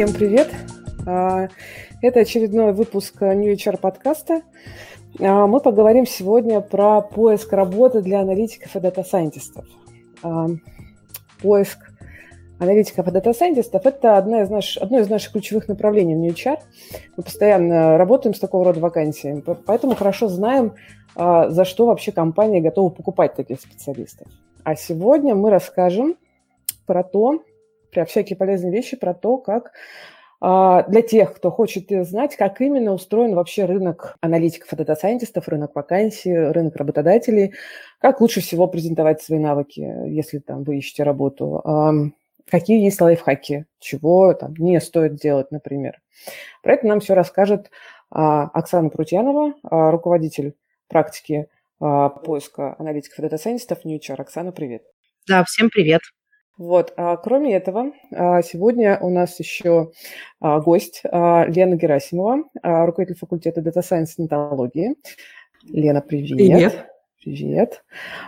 всем привет! А, это очередной выпуск New HR подкаста. А, мы поговорим сегодня про поиск работы для аналитиков и дата-сайентистов. А, поиск аналитиков и дата-сайентистов – это одна из наш, одно из наших ключевых направлений в New HR. Мы постоянно работаем с такого рода вакансиями, поэтому хорошо знаем, за что вообще компания готова покупать таких специалистов. А сегодня мы расскажем про то, про всякие полезные вещи, про то, как а, для тех, кто хочет знать, как именно устроен вообще рынок аналитиков и дата-сайентистов, рынок вакансий, рынок работодателей, как лучше всего презентовать свои навыки, если там вы ищете работу, какие есть лайфхаки, чего там не стоит делать, например. Про это нам все расскажет а, Оксана Прутьянова, а, руководитель практики поиска аналитиков и дата-сайентистов New HR. Оксана, привет. Да, всем привет. Вот. А, кроме этого, а, сегодня у нас еще а, гость а, Лена Герасимова, руководитель факультета Data Science в Нетологии. Лена, привет. Привет. Привет.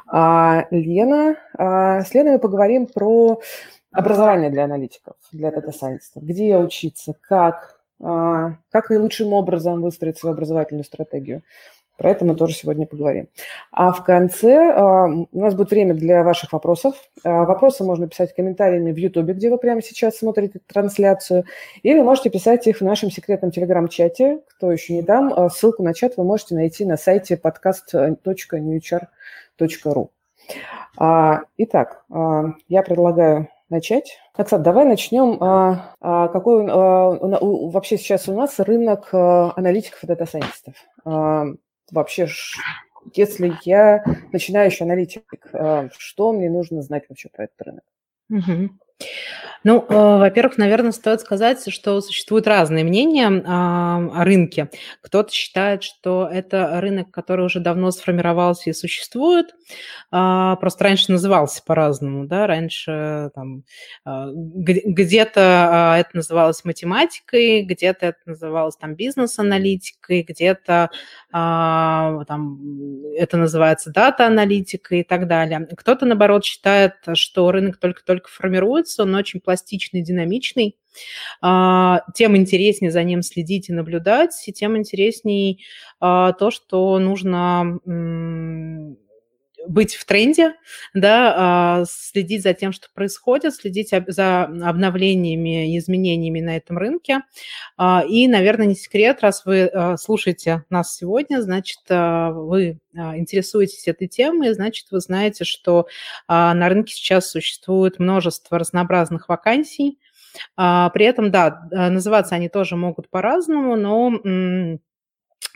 А, Лена, а, с Леной мы поговорим про образование для аналитиков, для дата-сайентистов. Где учиться, как, а, как наилучшим образом выстроить свою образовательную стратегию. Про это мы тоже сегодня поговорим. А в конце а, у нас будет время для ваших вопросов. А, вопросы можно писать комментариями в YouTube, где вы прямо сейчас смотрите трансляцию, или можете писать их в нашем секретном телеграм-чате. Кто еще не дам, а, ссылку на чат вы можете найти на сайте podcast.newchar.ru. Итак, я предлагаю начать. Оксана, давай начнем. Какой вообще сейчас у нас рынок аналитиков и дата-сайентистов? Вообще, если я начинающий аналитик, э, что мне нужно знать вообще про этот рынок? Угу. Ну, э, во-первых, наверное, стоит сказать, что существуют разные мнения о рынке. Кто-то считает, что это рынок, который уже давно сформировался и существует, э, просто раньше назывался по-разному, да, раньше там э, где-то э, это называлось математикой, где-то это называлось там бизнес-аналитикой, где-то там это называется дата-аналитикой и так далее. Кто-то, наоборот, считает, что рынок только-только формируется, он очень пластичный, динамичный, а, тем интереснее за ним следить и наблюдать, и тем интереснее а, то, что нужно быть в тренде, да, а, следить за тем, что происходит, следить за обновлениями и изменениями на этом рынке. И, наверное, не секрет, раз вы слушаете нас сегодня, значит, вы интересуетесь этой темой, значит, вы знаете, что на рынке сейчас существует множество разнообразных вакансий, а, при этом, да, называться они тоже могут по-разному, но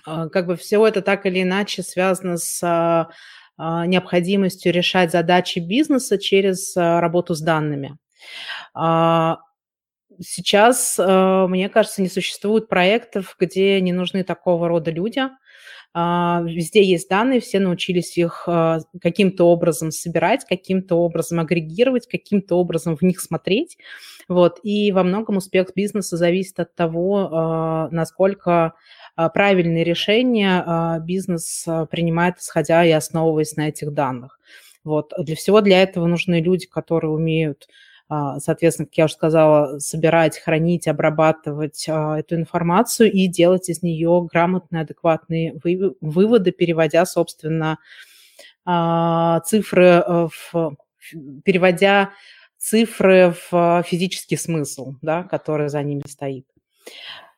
а, как бы все это так или иначе связано с а, необходимостью решать задачи бизнеса через работу с данными. Сейчас, э, мне кажется, не существует проектов, где не нужны такого рода люди. Везде есть данные, все научились их каким-то образом собирать, каким-то образом агрегировать, каким-то образом в них смотреть. Вот. И во многом успех бизнеса зависит от того, а, насколько а, правильные решения а, бизнес принимает, исходя и основываясь на этих данных. Вот. Для всего для этого нужны люди, которые умеют соответственно, как я уже сказала, собирать, хранить, обрабатывать эту информацию и делать из нее грамотные, адекватные выводы, переводя, собственно, цифры, в, переводя цифры в а, физический смысл, да, который за ними стоит.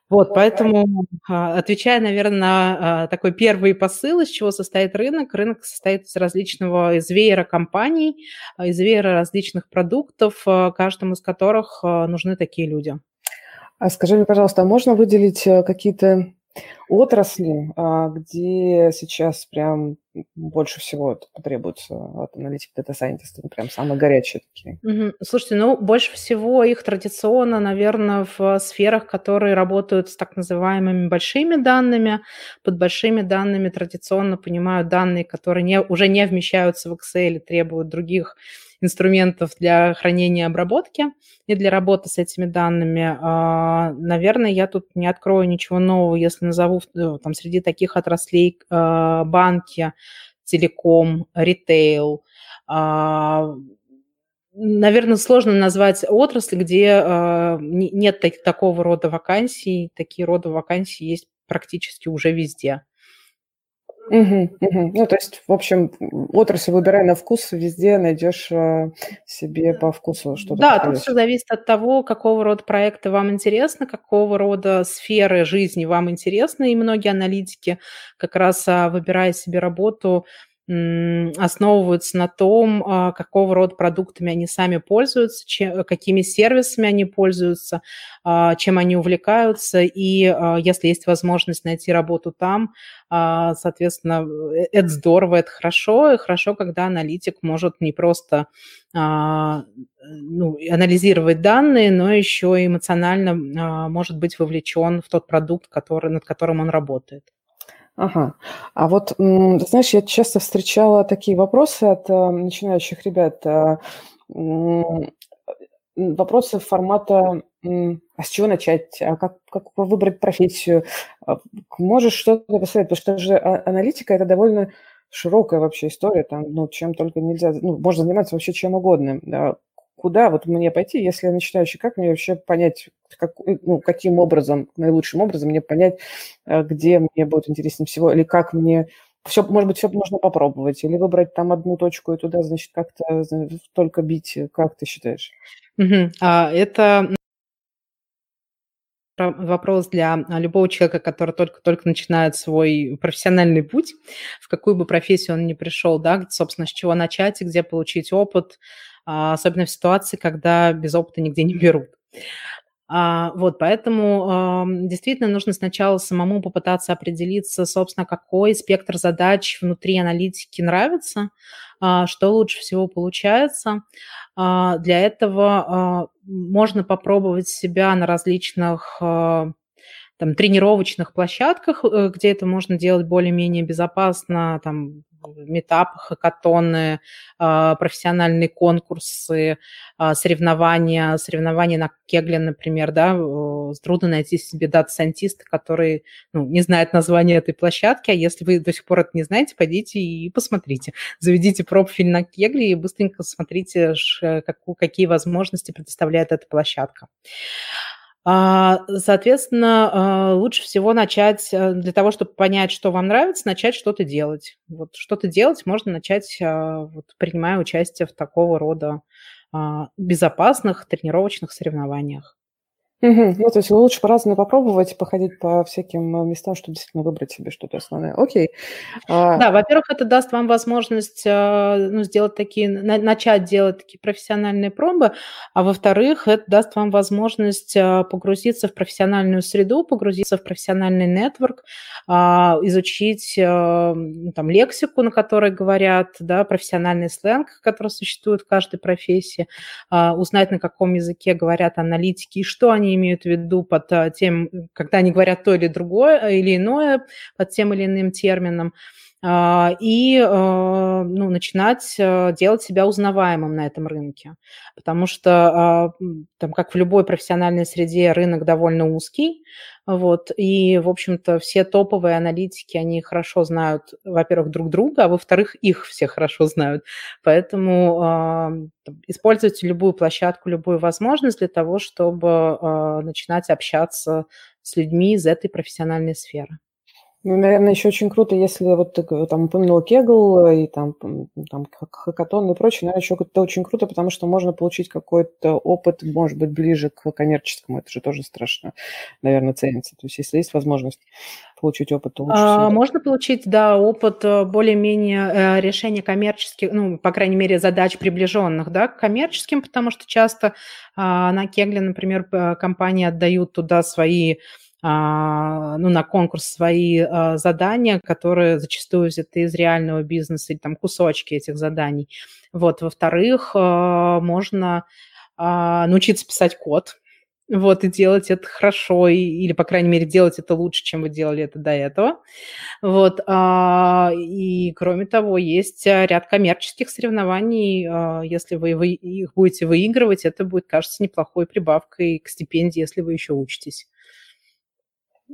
Вот, поэтому, а, отвечая, наверное, на а, такой первый посыл, из чего состоит рынок, рынок состоит из различного, из веера компаний, из веера различных продуктов, каждому из которых нужны такие люди. А скажи мне, пожалуйста, а можно выделить э, какие-то отрасли, а, где сейчас прям больше всего потребуется от аналитик дата сайентиста, прям самые горячие такие. Слушайте, ну, больше всего их традиционно, наверное, в сферах, которые работают с так называемыми большими данными. Под большими данными традиционно понимают данные, которые не, уже не вмещаются в Excel, требуют других инструментов для хранения и обработки и для работы с этими данными. А, наверное, я тут не открою ничего нового, если назову э, там среди таких отраслей а, банки, телеком, ритейл, а, наверное, сложно назвать отрасль, где нет так, такого рода вакансий. Такие рода вакансий есть практически уже везде. Угу, угу. Ну, то есть, в общем, отрасль выбирай на вкус, везде найдешь э, себе по вкусу что-то. Да, тут все зависит от того, какого рода проекты вам интересны, какого рода сферы жизни вам интересны, и многие аналитики как раз а, выбирая себе работу, основываются на том, а, какого рода продуктами они сами пользуются, чем, какими сервисами они пользуются, а, чем они увлекаются. И а, если есть возможность найти работу там, соответственно, э, это здорово, это хорошо. И хорошо, когда аналитик может не просто ну, анализировать данные, но еще эмоционально может быть вовлечен в тот продукт, который, над которым он работает. Ага. А вот, знаешь, я часто встречала такие вопросы от э, начинающих ребят. Э, вопросы формата «А с чего начать? А как, как выбрать профессию? А можешь что-то посоветовать? Потому что же а, аналитика – это довольно широкая вообще история, там, ну, чем только нельзя, ну, можно заниматься вообще чем угодно. Да куда вот мне пойти, если я начинающий, как мне вообще понять, как, ну, каким образом, наилучшим образом мне понять, э, где мне будет интереснее всего, или как мне все, может быть, все можно попробовать, или выбрать там одну точку и туда, значит, как-то только бить, как ты считаешь? Угу. А, это вопрос для любого человека, который только-только начинает свой профессиональный путь, в какую бы профессию он ни пришел, да, собственно, с чего начать и где получить опыт, а, особенно в ситуации, когда без опыта нигде не берут. А, вот, поэтому действительно нужно сначала самому попытаться определиться, собственно, какой спектр задач внутри аналитики нравится, а, что лучше всего получается. Для этого можно попробовать себя на различных там, тренировочных площадках, э, где это можно делать более-менее безопасно, там, митапы, хакатоны, а, профессиональные конкурсы, а, соревнования, соревнования на Kaggle, например, да, трудно найти себе дата-сайентиста, который ну, не знает название этой площадки, а если вы до сих пор это не знаете, пойдите и посмотрите. Заведите профиль на Кегле и быстренько смотрите, какие возможности предоставляет эта площадка. А, соответственно, а, лучше всего начать э, для того, чтобы понять, что вам нравится, начать что-то делать. Вот что-то делать можно начать, а, вот, принимая участие в такого рода безопасных тренировочных соревнованиях. Угу. Ну, то есть лучше по-разному попробовать, походить по всяким э, местам, чтобы действительно выбрать себе что-то основное. Окей. А да, во-первых, это даст вам возможность э, ну, сделать такие, начать делать такие профессиональные пробы, а во-вторых, это даст вам возможность э, погрузиться в профессиональную среду, погрузиться в профессиональный нетворк, а, изучить там лексику, на которой говорят, да, профессиональный сленг, который существует в каждой профессии, а, узнать, на каком языке говорят аналитики и что они имеют в виду под а, тем, когда они говорят то или другое, э, или иное, под тем или иным термином, и а, ну, начинать делать себя узнаваемым на этом рынке. Потому что, там, как в любой профессиональной среде, рынок довольно узкий, вот, и, в общем-то, все топовые аналитики, они хорошо знают, во-первых, друг друга, а во-вторых, их все хорошо знают. Поэтому э, используйте любую площадку, любую возможность для того, чтобы э, начинать общаться с людьми из этой профессиональной сферы. Ну, наверное, еще очень круто, если вот ты там упомянул Кегл и там, там хакатон и прочее, наверное, еще это очень круто, потому что можно получить какой-то опыт, может быть, ближе к коммерческому. Это же тоже страшно, наверное, ценится. То есть, если есть возможность получить опыт, то лучше а, Можно получить, да, опыт э, более-менее э, решения коммерческих, ну, по крайней мере, задач приближенных, да, к коммерческим, потому что часто а, на Кегле, например, компании отдают туда свои ну, на конкурс свои а, задания, которые зачастую взяты из реального бизнеса, или там кусочки этих заданий. Вот, во-вторых, а, можно научиться писать код, вот, и делать это хорошо, и, или, по крайней мере, делать это лучше, чем вы делали это до этого. Вот, и, кроме того, есть ряд коммерческих соревнований. Если вы, вы их будете выигрывать, это будет, кажется, неплохой прибавкой к стипендии, если вы еще учитесь.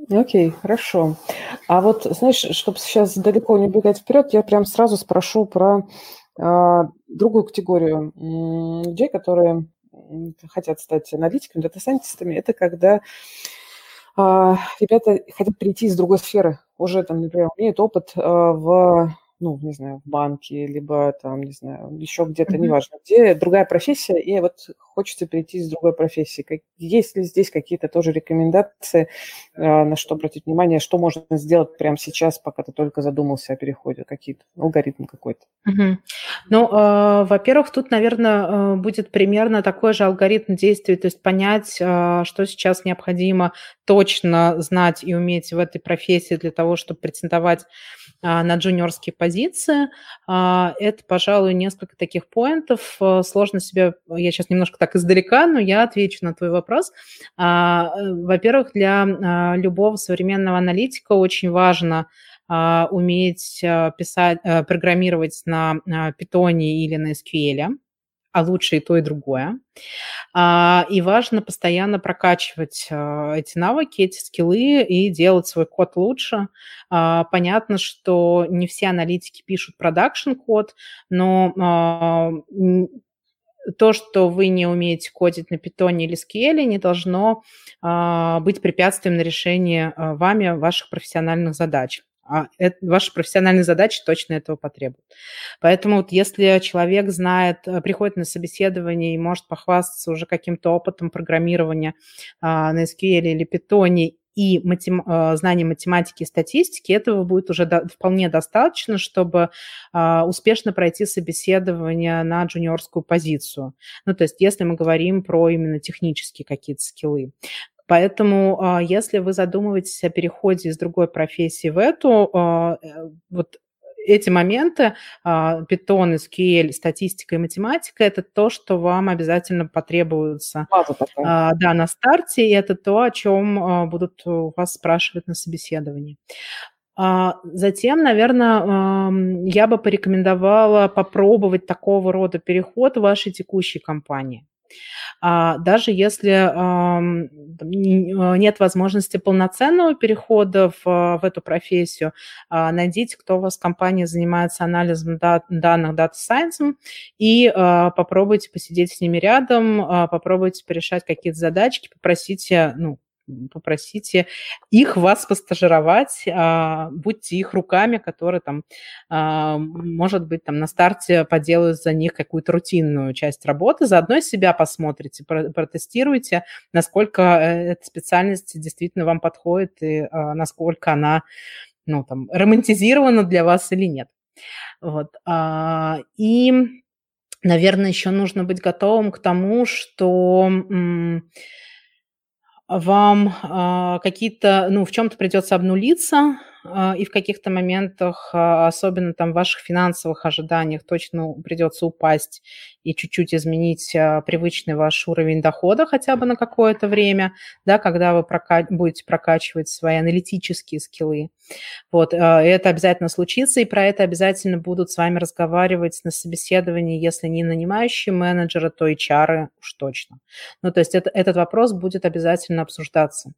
Окей, хорошо. А вот, знаешь, чтобы сейчас далеко не бегать вперед, я прям сразу спрошу про другую категорию людей, которые хотят стать аналитиками, дата-сайентистами, это когда ребята хотят перейти из другой сферы, уже там, например, имеют опыт в ну, не знаю, в банке, либо там, не знаю, еще где-то, mm-hmm. неважно, где другая профессия, и вот хочется перейти из другой профессии. Есть ли здесь какие-то тоже рекомендации, э, на что обратить внимание, что можно сделать прямо сейчас, пока ты только задумался о переходе, какие-то, алгоритм какой-то? Mm-hmm. Ну, э, во-первых, тут, наверное, э, будет примерно такой же алгоритм действий, то есть понять, э, что сейчас необходимо точно знать и уметь в этой профессии для того, чтобы претендовать а, на джуниорские позиции. А, это, пожалуй, несколько таких поинтов. А, сложно себе, я сейчас немножко издалека, но я отвечу на твой вопрос. Во-первых, для любого современного аналитика очень важно уметь писать, программировать на питоне или на SQL а лучше и то, и другое. А, и важно постоянно прокачивать а, эти навыки, эти скиллы и делать свой код лучше. А, понятно, что не все аналитики пишут production-код, но то, что вы не умеете кодить на питоне или SQL, не должно быть препятствием на решение вами ваших профессиональных задач а это, ваши профессиональные задачи точно этого потребуют. Поэтому вот если человек знает, э, приходит на собеседование и может похвастаться уже каким-то опытом программирования а, на SQL или Python и матем... А, знание математики и статистики, этого будет уже до... вполне достаточно, чтобы а, успешно пройти собеседование на джуниорскую позицию. Ну, то есть если мы говорим про именно технические какие-то скиллы. Поэтому, а, если вы задумываетесь о переходе из другой профессии в эту, а, э, вот эти моменты, Python, SQL, статистика и математика, это то, что вам обязательно потребуется да, на старте, и это то, о чем будут у вас спрашивать на собеседовании. Затем, наверное, я бы порекомендовала попробовать такого рода переход в вашей текущей компании. А, даже если а, нет возможности полноценного перехода в, в эту профессию, а, найдите, кто у вас в компании занимается анализом данных Science, и попробуйте посидеть с ними рядом, попробуйте порешать какие-то задачки, попросите, ну, попросите их вас постажировать, а, будьте их руками, которые там, а, может быть, там на старте поделают за них какую-то рутинную часть работы, заодно себя посмотрите, протестируйте, насколько э, эта специальность действительно вам подходит и а, насколько она, ну, там, романтизирована для вас или нет. Вот. И, наверное, еще нужно быть готовым к тому, что вам а, какие-то, ну, в чем-то придется обнулиться, а, и в каких-то моментах, а, особенно там в ваших финансовых ожиданиях, точно придется упасть и чуть-чуть изменить а, привычный ваш уровень дохода хотя бы на какое-то время, да, когда вы прока- будете прокачивать свои аналитические скиллы. Вот, это обязательно случится, и про это обязательно будут с вами разговаривать на собеседовании, если не нанимающие менеджеры, то HR уж точно. Ну, то есть это, этот вопрос будет обязательно обсуждаться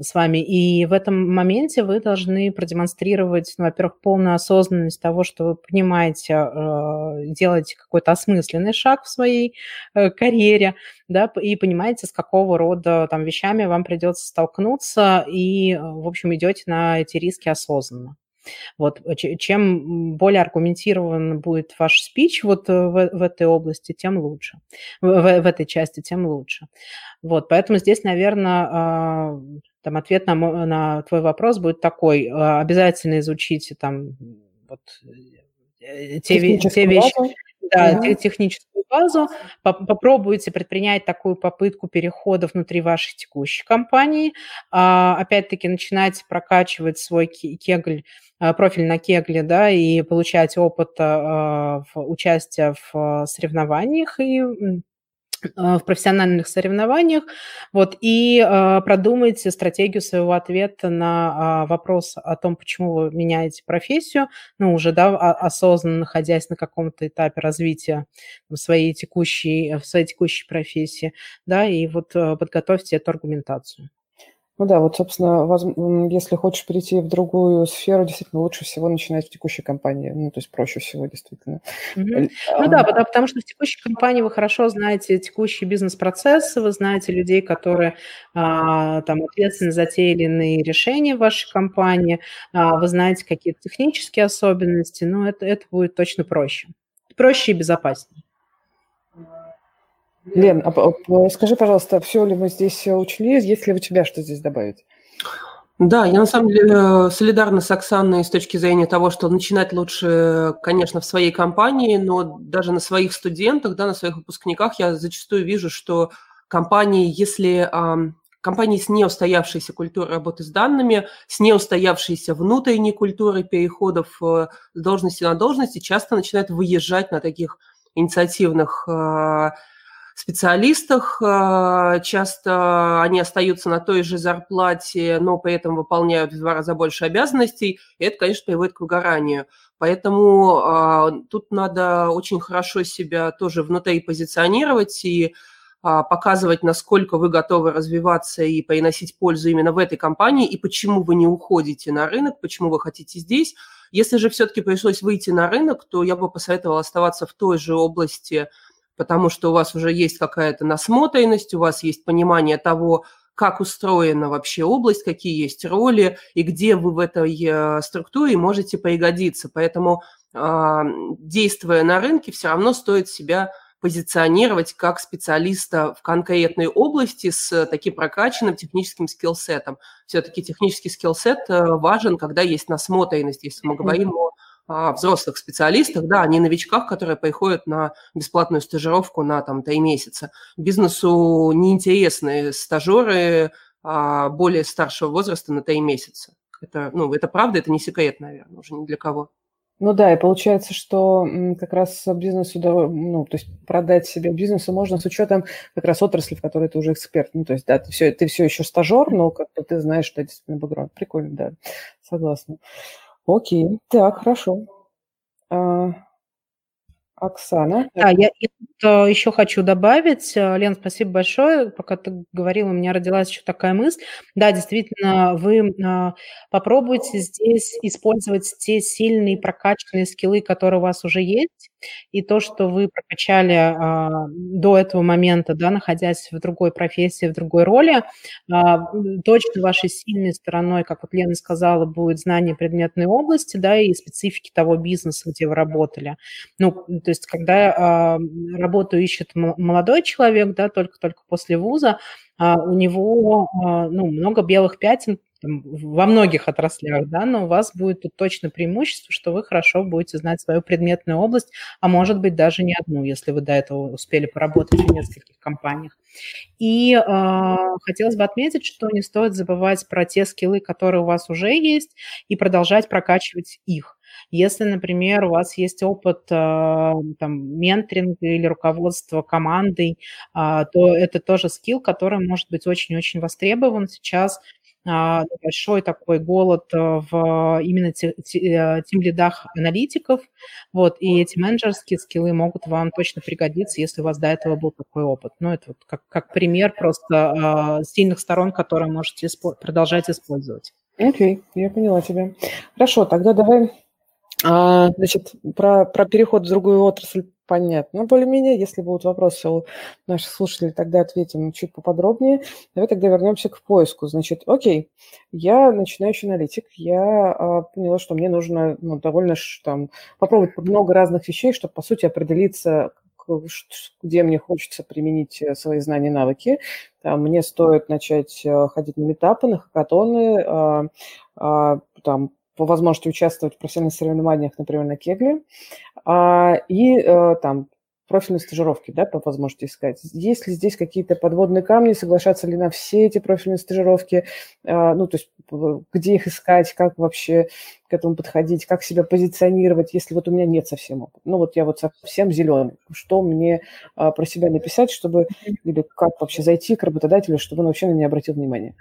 с вами, и в этом моменте вы должны продемонстрировать, ну, во-первых, полную осознанность того, что вы понимаете, э, делаете какой-то осмысленный шаг в своей э, карьере, да, и понимаете, с какого рода там вещами вам придется столкнуться, и, э, в общем, идете на эти риски осознанно. Вот, чем более аргументирован будет ваш спич вот в, в этой области, тем лучше. В, в, этой части, тем лучше. Вот, поэтому здесь, наверное, а, там ответ на, на твой вопрос будет такой. Обязательно изучите там вот э, те, те вещи. Да, угу. техническую базу. Попробуйте предпринять такую попытку перехода внутри вашей текущей компании. А, опять-таки начинайте прокачивать свой кегль, профиль на кегле, да, и получать опыт участия в соревнованиях и а, в профессиональных соревнованиях, вот, и э, продумайте стратегию своего ответа на э, вопрос о том, почему вы меняете профессию, ну, уже, да, осознанно находясь на каком-то этапе развития в своей текущей, в своей текущей профессии, да, и вот э, подготовьте эту аргументацию. Ну да, вот, собственно, воз... если хочешь перейти в другую сферу, действительно, лучше всего начинать в текущей компании. Ну, то есть проще всего, действительно. Mm-hmm. Ну да, потому, потому что в текущей компании вы хорошо знаете текущие бизнес-процессы, вы знаете людей, которые а, там ответственны за те или иные решения в вашей компании, а, вы знаете какие-то технические особенности, ну, это, это будет точно проще. Проще и безопаснее. Лен, а скажи, пожалуйста, все ли мы здесь учли? Есть ли у тебя что здесь добавить? Да, я на самом деле солидарна с Оксаной с точки зрения того, что начинать лучше, конечно, в своей компании, но даже на своих студентах, да, на своих выпускниках я зачастую вижу, что компании, если компании с неустоявшейся культурой работы с данными, с неустоявшейся внутренней культурой переходов э, с должности на должности, часто начинают выезжать на таких инициативных э, специалистах. Э, часто они остаются на той же зарплате, но при этом выполняют в два раза больше обязанностей, и это, конечно, приводит к выгоранию. Поэтому а, тут надо очень хорошо себя тоже внутри позиционировать и а, показывать, насколько вы готовы развиваться и приносить пользу именно в этой компании, и почему вы не уходите на рынок, почему вы хотите здесь. Если же все-таки пришлось выйти на рынок, то я бы посоветовала оставаться в той же области, потому что у вас уже есть какая-то насмотренность, у вас есть понимание того, как устроена вообще область, какие есть роли и где вы в этой э, структуре можете пригодиться. Поэтому, а, действуя на рынке, все равно стоит себя позиционировать как специалиста в конкретной области с таким прокачанным техническим скиллсетом. Все-таки технический скиллсет э, важен, когда есть насмотренность, если мы говорим о а, взрослых специалистах, да, а не новичках, которые приходят на бесплатную стажировку на там три месяца. Бизнесу неинтересны стажеры а, более старшего возраста на три месяца. Это, ну, это правда, это не секрет, наверное, уже ни для кого. Ну да, и получается, что как раз бизнесу, ну, то есть продать себе бизнесу можно с учетом как раз отрасли, в которой ты уже эксперт. Ну, то есть, да, ты все, ты все еще стажер, но как бы ты знаешь, что это действительно бэкграунд. Прикольно, да, согласна. Окей, так, хорошо. А, Оксана. Да, я, я еще хочу добавить, э, Лен, спасибо большое, пока ты говорила, у меня родилась еще такая мысль. Да, действительно, вы а, попробуйте здесь использовать те сильные прокачанные скиллы, которые у вас уже есть, и то, что вы прокачали а, до этого момента, да, находясь в другой профессии, в другой роли, а, точно вашей сильной стороной, как вот Лена сказала, будет знание предметной области, да, и специфики того бизнеса, где вы работали. Ну, то есть, когда а, работу ищет молодой человек, да, только-только после вуза, а, у него, а, ну, много белых пятен, во многих отраслях, да, но у вас будет тут точно преимущество, что вы хорошо будете знать свою предметную область, а может быть даже не одну, если вы до этого успели поработать в нескольких компаниях. И э, хотелось бы отметить, что не стоит забывать про те скиллы, которые у вас уже есть, и продолжать прокачивать их. Если, например, у вас есть опыт э, там, менторинга или руководства командой, э, то это тоже скилл, который может быть очень-очень востребован сейчас а, большой такой голод э, в именно тем лидах аналитиков, вот, и эти менеджерские скиллы могут вам точно пригодиться, если у вас до этого был такой опыт. Ну, это вот как, как пример просто сильных сторон, которые можете продолжать использовать. Окей, okay, я поняла тебя. Хорошо, тогда давай а, значит, про, про переход в другую отрасль понятно. Ну, более-менее, если будут вопросы у наших слушателей, тогда ответим чуть поподробнее. Давай тогда вернемся к поиску. Значит, окей, я начинающий аналитик, я а, поняла, что мне нужно ну, довольно там попробовать много разных вещей, чтобы, по сути, определиться, где мне хочется применить э, свои знания и навыки. Мне стоит начать э, ходить на метапы, на хакатоны, а, а, там, по возможности участвовать в профессиональных соревнованиях, например, на Кегле, а, и э, там профильные стажировки, да, по возможности искать. Есть ли здесь какие-то подводные камни, соглашаться ли на все эти профильные стажировки, а, ну, то есть где их искать, как вообще к этому подходить, как себя позиционировать, если вот у меня нет совсем опыта. Ну, вот я вот совсем зеленый. Что мне а, про себя написать, чтобы, или как вообще зайти к работодателю, чтобы он вообще на меня обратил внимание?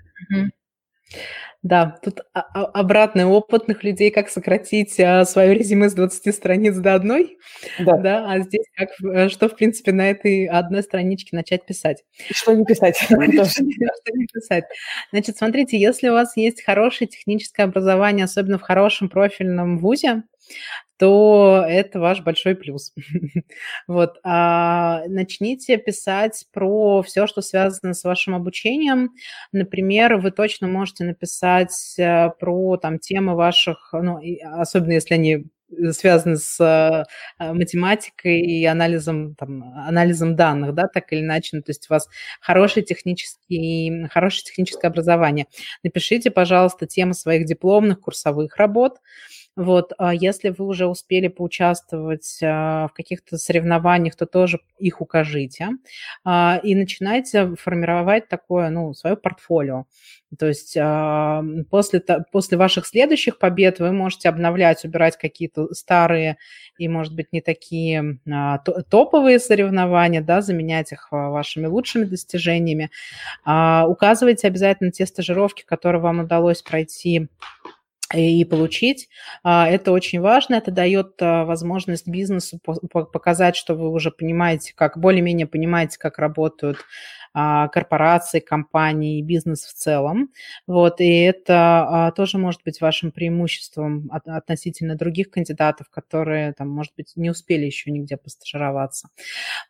Да, тут обратный опытных людей, как сократить а, свое резюме с 20 страниц до одной, да, да а здесь как, э, что, в принципе, на этой одной страничке начать писать. Что не писать. Что не писать. Значит, смотрите, если у вас есть хорошее техническое образование, особенно в хорошем профильном вузе, то это ваш большой плюс. вот. А начните писать про все, что связано с вашим обучением. Например, вы точно можете написать э, про там темы ваших, ну, особенно если они связаны с э, математикой и анализом, там, анализом данных, да, так или иначе, ну, то есть у вас хорошее, технический, хорошее техническое образование. Напишите, пожалуйста, темы своих дипломных курсовых работ, вот, а если вы уже успели поучаствовать а, в каких-то соревнованиях, то тоже их укажите а, и начинайте формировать такое, ну, свое портфолио. То есть после, после ваших следующих побед вы можете обновлять, убирать какие-то старые и, может быть, не такие топовые соревнования, да, заменять их вашими лучшими достижениями. Указывайте обязательно те стажировки, которые вам удалось пройти и получить. А, это очень важно, это дает а, возможность бизнесу показать, что вы уже понимаете, как более-менее понимаете, как работают а, корпорации, компании, бизнес в целом. Вот, и это а, тоже может быть вашим преимуществом относительно других кандидатов, которые, там, может быть, не успели еще нигде постажироваться.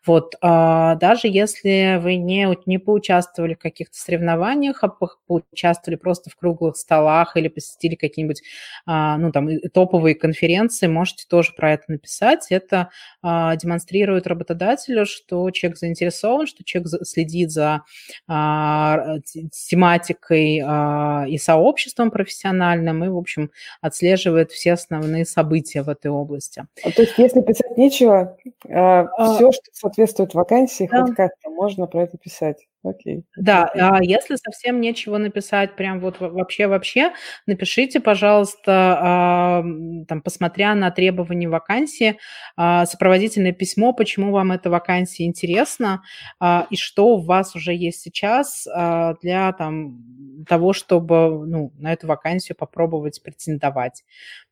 Вот, а, даже если вы не, не поучаствовали в каких-то соревнованиях, а поучаствовали просто в круглых столах или посетили какие-нибудь, ну, там, топовые конференции, можете тоже про это написать. Это демонстрирует работодателю, что человек заинтересован, что человек следит следит за а, тематикой а, и сообществом профессиональным, и, в общем, отслеживает все основные события в этой области. А, то есть, если писать нечего, а, все, что соответствует вакансии, да. хоть как-то можно про это писать. Окей. Да, а если совсем нечего написать, прям вот вообще-вообще, напишите, пожалуйста, а, там, посмотря на требования вакансии, а, сопроводительное письмо, почему вам эта вакансия интересна а, и что у вас уже есть сейчас для там, того, чтобы ну, на эту вакансию попробовать претендовать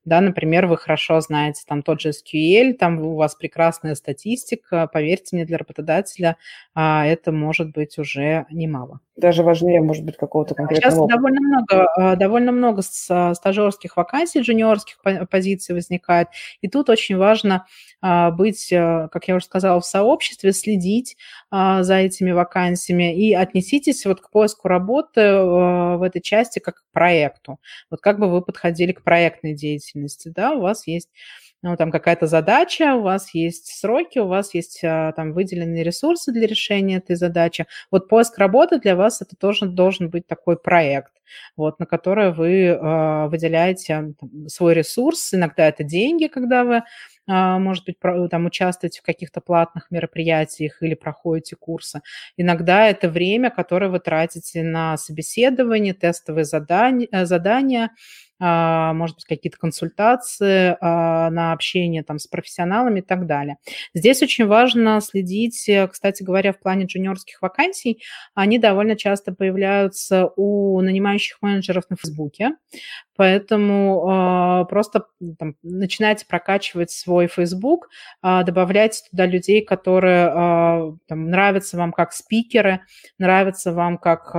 да, например, вы хорошо знаете там тот же SQL, там у вас прекрасная статистика, поверьте мне, для работодателя а, это может быть уже немало. Даже важнее, может быть, какого-то конкретного Сейчас довольно много, а, довольно много стажерских вакансий, джуниорских позиций возникает, и тут очень важно а, быть, а, как я уже сказала, в сообществе, следить за этими вакансиями и отнеситесь вот к поиску работы в этой части как к проекту. Вот как бы вы подходили к проектной деятельности, да, у вас есть ну, там какая-то задача, у вас есть сроки, у вас есть а, там выделенные ресурсы для решения этой задачи. Вот поиск работы для вас это тоже должен быть такой проект, вот, на который вы э, выделяете там, свой ресурс. Иногда это деньги, когда вы а, может быть, там участвуете в каких-то платных мероприятиях или проходите курсы. Иногда это время, которое вы тратите на собеседование, тестовые задания, э, задания а, может быть, какие-то консультации а, на общение там с профессионалами и так далее. Здесь очень важно следить, э, кстати говоря, в плане джуниорских вакансий, они довольно часто появляются у нанимающих менеджеров на Фейсбуке, поэтому просто там, начинайте прокачивать свой Facebook, добавляйте туда людей, которые там, нравятся вам как спикеры, нравятся вам как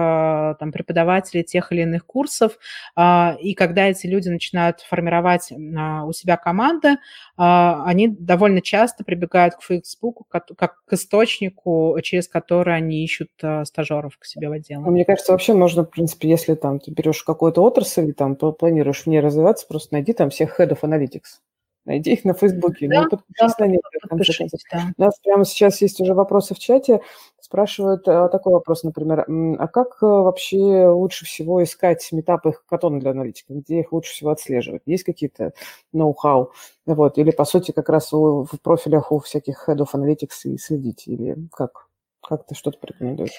там, преподаватели тех или иных курсов, и когда эти люди начинают формировать а, у себя команды, а, они довольно часто прибегают к Facebook как, к источнику, через который они ищут а, стажеров к себе в отдел. Мне кажется, вообще можно, в принципе, если там ты берешь какую-то отрасль, там планируешь в ней развиваться, просто найди там всех head of analytics Найди их на Фейсбуке. Да, ну, подпишись да, на них. Подпишись, да. У нас прямо сейчас есть уже вопросы в чате. Спрашивают а, такой вопрос, например. А как а, вообще лучше всего искать метапы катона для аналитиков? Где их лучше всего отслеживать? Есть какие-то ноу-хау? Вот. Или, по сути, как раз у, в профилях у всяких head of analytics и следить? Или как? Как ты что-то порекомендуешь?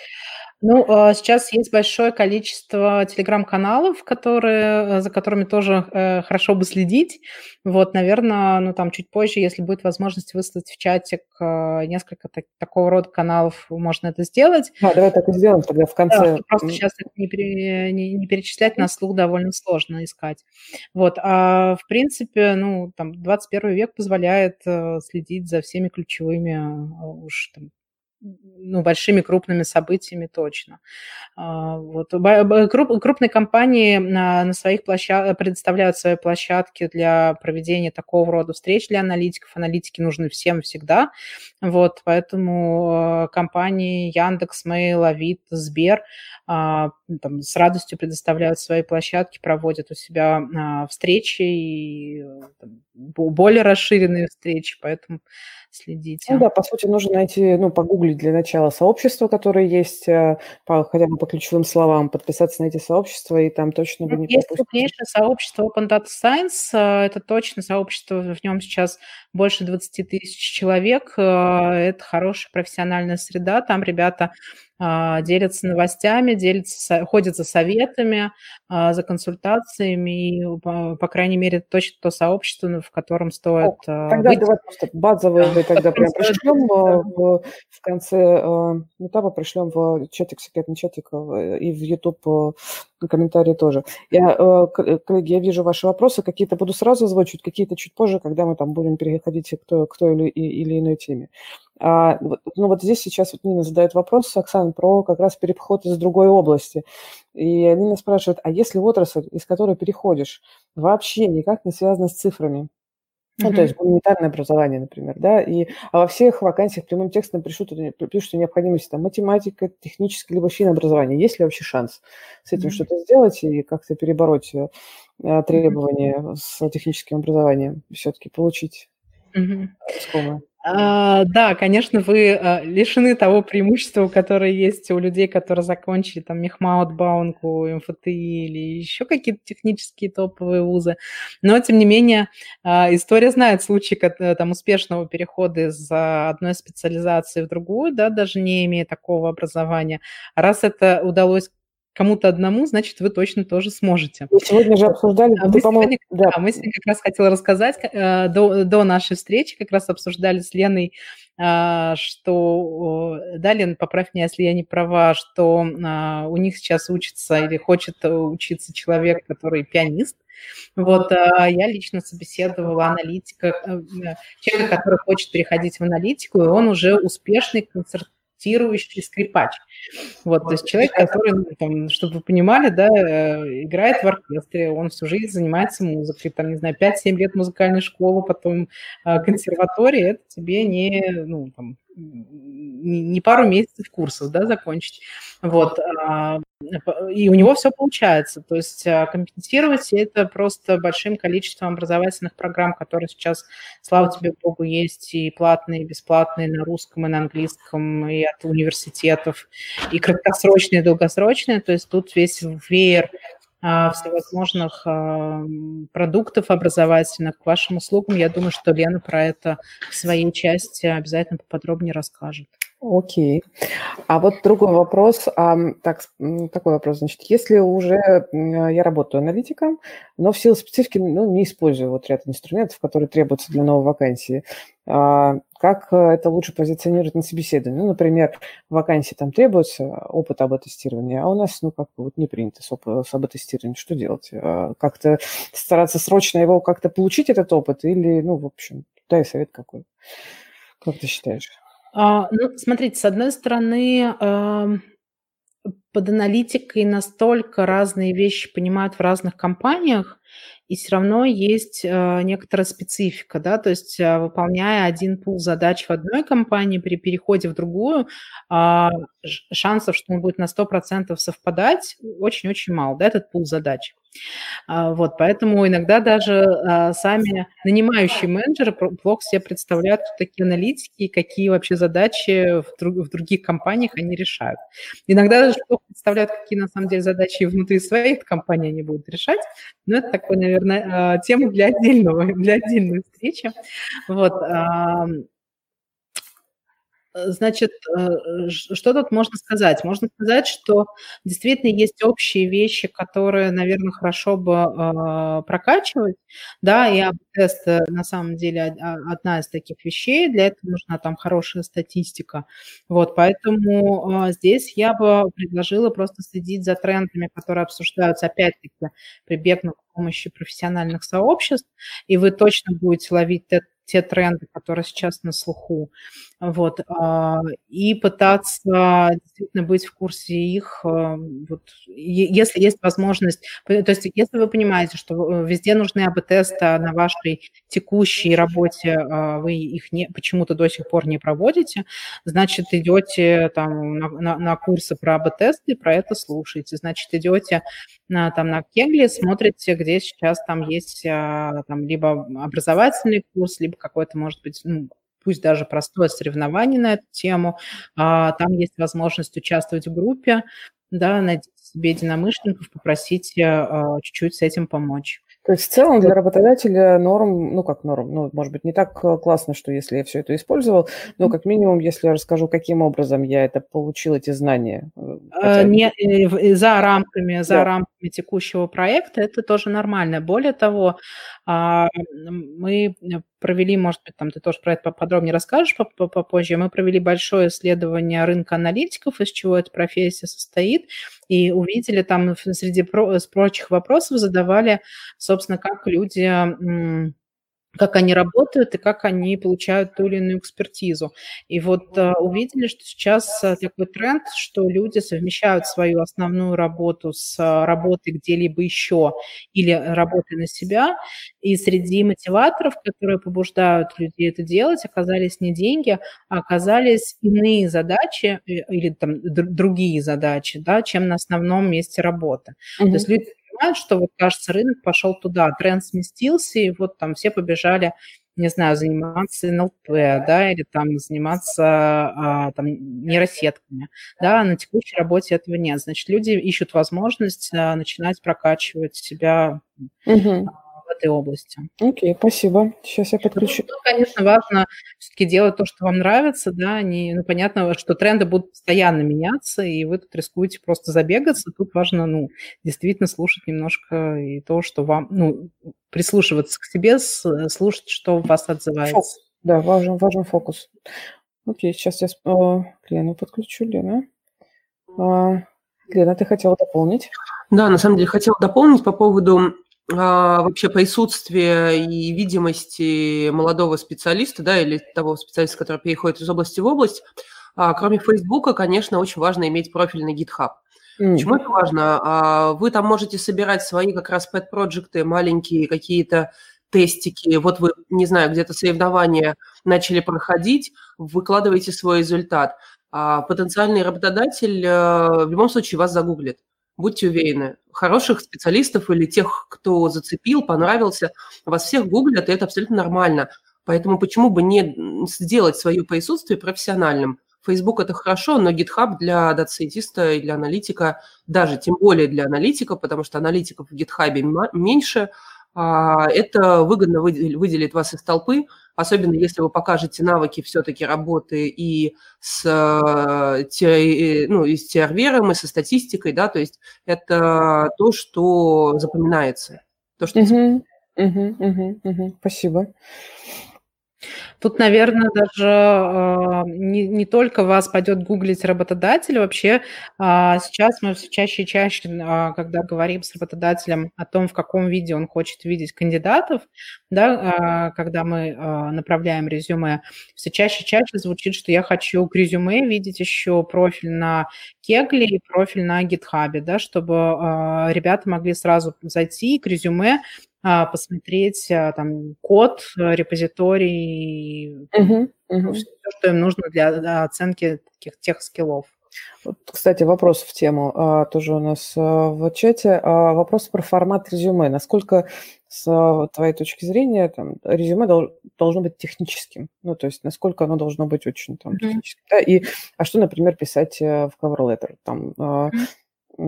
Ну, а, сейчас есть большое количество телеграм-каналов, которые, э, за которыми тоже э, хорошо бы следить. Вот, наверное, ну там чуть позже, если будет возможность выставить в чатик э, несколько так, такого рода каналов, можно это сделать. Да, давай так и сделаем тогда в конце. Да, просто сейчас это не, пере, не, не перечислять, на слух довольно сложно искать. Вот, а в принципе, ну, там, 21 век позволяет следить за всеми ключевыми уж там, ну, большими крупными событиями точно. А, вот. Крупные компании на, на своих площадках предоставляют свои площадки для проведения такого рода встреч для аналитиков. Аналитики нужны всем всегда. Вот, поэтому а, компании Яндекс, Mail, Авито, Сбер а, там, с радостью предоставляют свои площадки, проводят у себя встречи и там, более расширенные встречи, поэтому следите. Ну да, по сути, нужно найти, ну, погуглить для начала сообщество, которое есть, э, по, хотя бы по ключевым словам, подписаться на эти сообщества, и там точно бы не Есть крупнейшее сообщество Open Data Science, э, это точно сообщество, в нем сейчас больше 20 тысяч человек, э, это хорошая профессиональная среда, там ребята а, делятся новостями, делятся, ходят за советами, а, за консультациями, и, по, по крайней мере, точно то сообщество, в котором стоит О, а, Тогда выйти. давай просто базовые мы тогда прям пришлем в, в конце этапа, пришлем в чатик, секретный чатик и в YouTube комментарии тоже. Я, коллеги, я вижу ваши вопросы, какие-то буду сразу озвучивать, какие-то чуть позже, когда мы там будем переходить к той, к той или, или иной теме. А, ну вот здесь сейчас вот Нина задает вопрос, Оксана, про как раз переход из другой области. И Нина спрашивает, а если отрасль, из которой переходишь, вообще никак не связана с цифрами? Ну, mm-hmm. то есть гуманитарное образование, например, да, и а во всех вакансиях прямым текстом пишут, пишут о необходимости там, математика, техническое либо финобразование. Есть ли вообще шанс с этим mm-hmm. что-то сделать и как-то перебороть э, требования mm-hmm. с техническим образованием, все-таки получить mm-hmm. искомое? А, да, конечно, вы а, лишены того преимущества, которое есть у людей, которые закончили там Мехмаут, Баунку, МФТИ или еще какие-то технические топовые вузы. Но, тем не менее, а, история знает случаи э, там, успешного перехода из одной специализации в другую, да, даже не имея такого образования. Раз это удалось кому-то одному, значит, вы точно тоже сможете. Мы сегодня же обсуждали, а мы, сегодня, да. да, мы сегодня как раз хотела рассказать, э, до, до нашей встречи как раз обсуждали с Леной, э, что, да, Лен, поправь меня, если я не права, что э, у них сейчас учится или хочет учиться человек, который пианист, вот, а я лично собеседовала аналитика, э, человека, который хочет переходить в аналитику, и он уже успешный концерт концертирующий скрипач. Вот, то есть человек, который, ну, там, чтобы вы понимали, да, э, играет в оркестре, он всю жизнь занимается музыкой, там, не знаю, 5-7 лет музыкальной школы, потом э, консерватории, это тебе не, ну, там, не пару месяцев курсов, да, закончить. Вот. А, и у него все получается. То есть а, компенсировать это просто большим количеством образовательных программ, которые сейчас, слава тебе Богу, есть и платные, и бесплатные на русском, и на английском, и от университетов, и краткосрочные, и долгосрочные. То есть тут весь веер всевозможных продуктов образовательных к вашим услугам. Я думаю, что Лена про это в своей части обязательно поподробнее расскажет. Окей. А вот другой вопрос. Так, такой вопрос. Значит, если уже я работаю аналитиком, но в силу специфики ну, не использую вот ряд инструментов, которые требуются для новой вакансии, а, как это лучше позиционировать на собеседовании? Ну, например, вакансии там требуется опыт АБ-тестирования, а у нас, ну, как бы вот не принято с, оп- с АБ-тестированием. Что делать? А, как-то стараться срочно его как-то получить, этот опыт, или, ну, в общем, дай совет какой. Как ты считаешь? А, ну, смотрите, с одной стороны, под аналитикой настолько разные вещи понимают в разных компаниях, и все равно есть э, некоторая специфика, да, то есть э, выполняя один пул задач в одной компании, при переходе в другую, э, шансов, что он будет на 100% совпадать, очень-очень мало, да, этот пул задач. А, вот, поэтому иногда даже а, сами нанимающие менеджеры плохо себе представляют, кто такие аналитики и какие вообще задачи в, друг, в других компаниях они решают. Иногда даже плохо представляют, какие на самом деле задачи внутри своих компаний они будут решать. Но это такой, наверное, а, тема для отдельного, для отдельной встречи. Вот. Э, значит, э, что тут можно сказать? Можно сказать, что действительно есть общие вещи, которые, наверное, хорошо бы э, прокачивать, да, и АБ-тест на самом деле а, одна из таких вещей, для этого нужна там хорошая статистика, вот, поэтому здесь я бы предложила просто следить за трендами, которые обсуждаются, опять-таки, прибегнув к помощи профессиональных сообществ, и вы точно будете ловить те тренды, которые сейчас на слуху, вот, а, и пытаться действительно быть в курсе их, а, вот, если есть возможность, то есть если вы понимаете, что везде нужны АБ-тесты, а на вашей текущей работе вы их не, почему-то до сих пор не проводите, значит, идете там на, на, на курсы про АБ-тесты, про это слушаете, значит, идете на, там, на Кегли, смотрите, где сейчас там есть там, либо образовательный курс, либо какой-то, может быть, ну, пусть даже простое соревнование на эту тему. А, там есть возможность участвовать в группе, да, найти себе единомышленников, попросить а, чуть-чуть с этим помочь. То есть в целом для работодателя норм, ну как норм, ну может быть не так э, классно, что если я все это использовал, но как минимум, если я расскажу, каким образом я это получил, эти знания. Э, хотя... Не, э, за рамками, за да. рамками текущего проекта это тоже нормально. Более того, а, мы провели, может быть, там ты тоже про это подробнее расскажешь попозже, мы провели большое исследование рынка аналитиков, из чего эта профессия состоит, и увидели там среди прочих вопросов задавали, собственно, как люди как они работают и как они получают ту или иную экспертизу. И вот э, увидели, что сейчас э, такой тренд, что люди совмещают свою основную работу с э, работой где-либо еще или работой на себя. И среди мотиваторов, которые побуждают людей это делать, оказались не деньги, а оказались иные задачи или там другие задачи, да, чем на основном месте работы. Mm-hmm. То есть люди понимают, что вот, кажется, рынок пошел туда, тренд сместился, и вот там все побежали не знаю, заниматься НЛП, да, или там заниматься а, там, нейросетками, да, на текущей работе этого нет. Значит, люди ищут возможность а, начинать прокачивать себя угу этой области. Окей, okay, спасибо. Сейчас я подключу. Ну, конечно, важно все-таки делать то, что вам нравится, да, не, ну, понятно, что тренды будут постоянно меняться, и вы тут рискуете просто забегаться. Тут важно, ну, действительно слушать немножко и то, что вам, ну, прислушиваться к себе, слушать, что у вас отзывается. Фокус. Да, важен, важен фокус. Окей, сейчас я э, Лену подключу. Лена. А, Лена, ты хотела дополнить? Да, на самом деле хотела дополнить по поводу а, вообще присутствие и видимости молодого специалиста, да, или того специалиста, который переходит из области в область, а, кроме Фейсбука, конечно, очень важно иметь профиль на GitHub. Mm. Почему это важно? А, вы там можете собирать свои как раз pet-проекты, маленькие какие-то тестики. Вот вы, не знаю, где-то соревнования начали проходить, выкладываете свой результат. А потенциальный работодатель э, в любом случае вас загуглит будьте уверены, хороших специалистов или тех, кто зацепил, понравился, вас всех гуглят, и это абсолютно нормально. Поэтому почему бы не сделать свое присутствие профессиональным? Facebook – это хорошо, но GitHub для дата-сайентиста и для аналитика, даже тем более для аналитика, потому что аналитиков в GitHub меньше, это выгодно выделит вас из толпы, особенно если вы покажете навыки все-таки работы и с, э, ну, и с TRV, и со статистикой, да, то есть это то, что запоминается. То, что угу, угу, угу, угу. Спасибо. Тут, наверное, даже э, не, не только вас пойдет гуглить работодатель, вообще э, сейчас мы все чаще и чаще, э, когда говорим с работодателем о том, в каком виде он хочет видеть кандидатов, да, э, когда мы э, направляем резюме, все чаще и чаще звучит, что я хочу к резюме видеть еще профиль на Кегле и профиль на GitHub, да, чтобы э, ребята могли сразу зайти к резюме посмотреть а, там код, э, репозиторий, uh-huh, uh-huh. все, что им нужно для оценки таких тех скиллов. Вот, кстати, вопрос в тему а, тоже у нас в чате. Вопрос про формат резюме. Насколько, с твоей точки зрения, там, резюме должно быть техническим? Ну, то есть, насколько оно должно быть очень там, техническим? Mm-hmm. Да? И, а что, например, писать э, в cover letter? Там, mm-hmm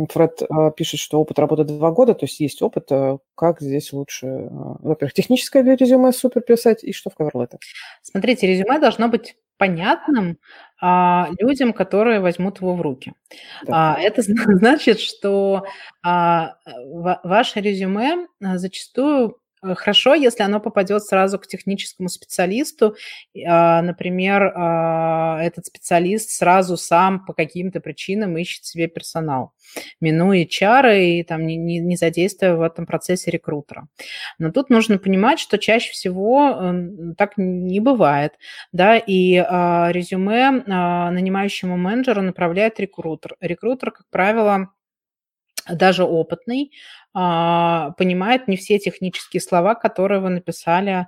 Фред а, пишет, что опыт работы два года, то есть есть опыт, а, как здесь лучше, а, во-первых, техническое резюме супер писать, и что в cover Смотрите, резюме должно быть понятным а, людям, которые возьмут его в руки. Да. А, это значит, что а, ваше резюме зачастую Э, хорошо, если оно попадет сразу к техническому специалисту. А, например, а, этот специалист сразу сам по каким-то причинам ищет себе персонал, минуя чары и там, не, не задействуя в этом процессе рекрутера. Но тут нужно понимать, что чаще всего э, так не бывает. Да, и а, резюме нанимающему менеджеру направляет рекрутер. Рекрутер, как правило, даже опытный, понимает не все технические слова, которые вы написали,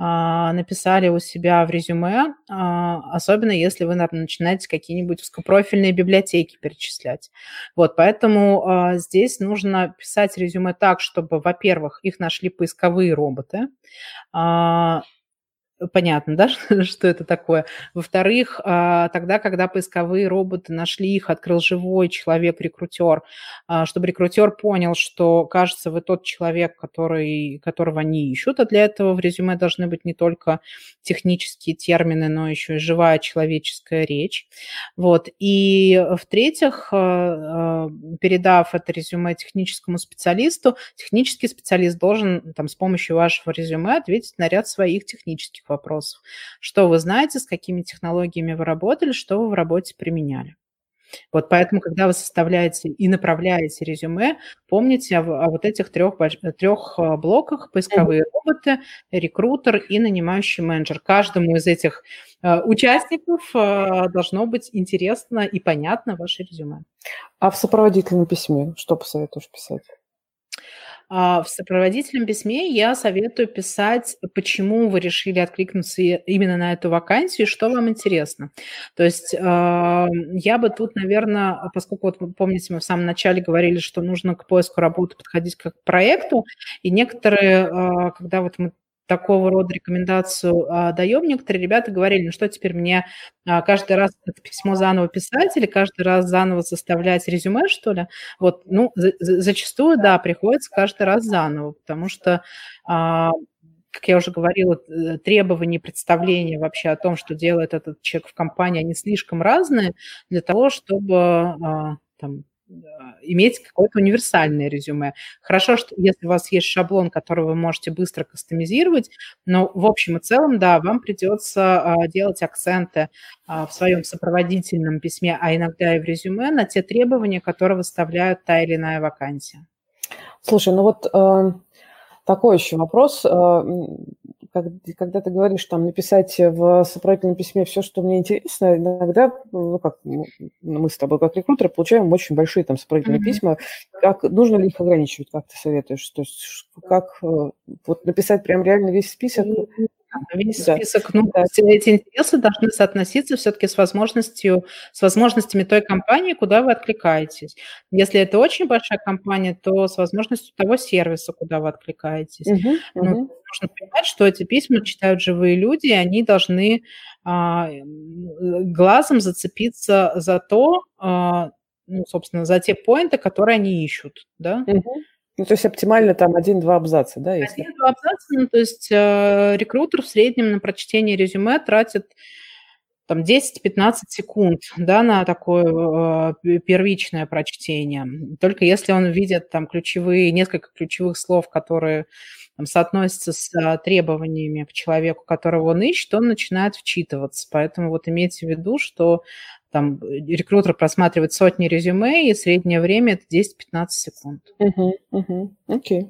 а, написали у себя в резюме, а, особенно если вы начинаете какие-нибудь узкопрофильные библиотеки перечислять. Вот, поэтому здесь нужно писать резюме так, чтобы, во-первых, их нашли поисковые роботы, понятно, да, что это такое. Во-вторых, а, тогда, когда поисковые роботы нашли их, открыл живой человек-рекрутер, а, чтобы рекрутер понял, что, кажется, вы тот человек, который, которого они ищут, а для этого в резюме должны быть не только технические термины, но еще и живая человеческая речь. Вот. И в-третьих, а, передав это резюме техническому специалисту, технический специалист должен там, с помощью вашего резюме ответить на ряд своих технических вопросов. Что вы знаете, с какими технологиями вы работали, что вы в работе применяли. Вот поэтому, когда вы составляете и направляете резюме, помните о, о вот этих трех, трех а, блоках – поисковые роботы, рекрутер и нанимающий менеджер. Каждому из этих uh, участников uh, должно быть интересно и понятно ваше резюме. А в сопроводительном письме что посоветуешь писать? А, в сопроводительном письме я советую писать, почему вы решили откликнуться именно на эту вакансию, что вам интересно. То есть я бы тут, наверное, поскольку, вот помните, мы в самом начале говорили, что нужно к поиску работы подходить как к проекту, и некоторые, а, когда вот мы такого рода рекомендацию а, даем, некоторые ребята говорили, ну что теперь мне а, каждый раз это письмо заново писать или каждый раз заново составлять резюме, что ли? Вот, ну, за, зачастую, да, приходится каждый раз заново, потому что а, как я уже говорила, э, требования, представления вообще о том, что делает этот человек в компании, они слишком разные для того, чтобы а, там, иметь какое-то универсальное резюме. Хорошо, что если у вас есть шаблон, который вы можете быстро кастомизировать, но в общем и целом, да, вам придется а, делать акценты а, в своем сопроводительном письме, а иногда и в резюме на те требования, которые выставляют та или иная вакансия. Слушай, ну вот э, такой еще вопрос. Э, когда ты говоришь там написать в сопроводительном письме все, что мне интересно, иногда, ну как, ну, мы с тобой как рекрутеры получаем очень большие там сопроводительные mm-hmm. письма. Как, нужно ли их ограничивать, как ты советуешь? То есть как э, вот написать прям реально весь список? Весь да. список, ну, да. эти интересы должны соотноситься все-таки с возможностью, с возможностями той компании, куда вы откликаетесь. Если это очень большая компания, то с возможностью того сервиса, куда вы откликаетесь. Угу, ну, угу. Нужно понимать, что эти письма читают живые люди, и они должны а, глазом зацепиться за то, а, ну, собственно, за те поинты, которые они ищут, да. Угу. Ну, то есть оптимально там один-два абзаца, да? Если... Один-два абзаца, ну, то есть э, рекрутер в среднем на прочтение резюме тратит там 10-15 секунд, да, на такое э, первичное прочтение. Только если он видит там ключевые, несколько ключевых слов, которые там, соотносятся с э, требованиями к человеку, которого он ищет, он начинает вчитываться. Поэтому вот имейте в виду, что там рекрутер просматривает сотни резюме, и среднее время это 10-15 секунд. Угу, угу, окей.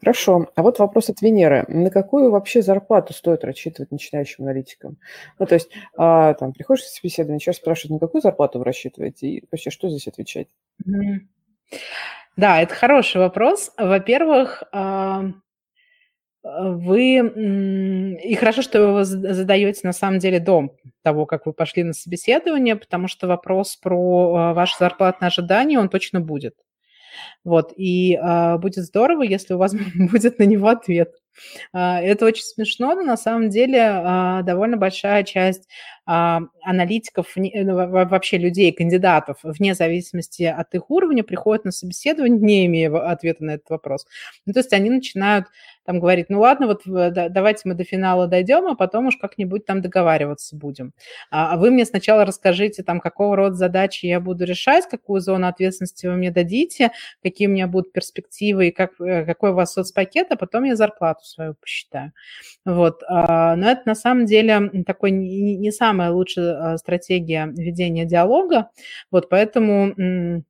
Хорошо. А вот вопрос от Венеры. На какую вообще зарплату стоит рассчитывать начинающим аналитикам? Ну, то есть, а, там, приходишь в собеседование, сейчас спрашивают, на какую зарплату вы рассчитываете, и вообще что здесь отвечать? Да, это хороший вопрос. Во-первых, а, вы и хорошо, что вы задаете на самом деле до того, как вы пошли на собеседование, потому что вопрос про а, ваши зарплатные ожидания, он точно будет. Вот, и э, будет здорово, если у вас будет на него ответ. Э, это очень смешно, но на самом деле э, довольно большая часть э, аналитиков, вообще людей, кандидатов, вне зависимости от их уровня, приходят на собеседование, не имея ответа на этот вопрос. Ну, то есть они начинают там говорить, ну ладно, вот давайте мы до финала дойдем, а потом уж как-нибудь там договариваться будем. А, а вы мне сначала расскажите, там, какого рода задачи я буду решать, какую зону ответственности вы мне дадите, какие у меня будут перспективы и как, э, какой у вас соцпакет, а потом я зарплату свою посчитаю. Вот. А, но это на самом деле такой не самая лучшая стратегия ведения диалога, вот поэтому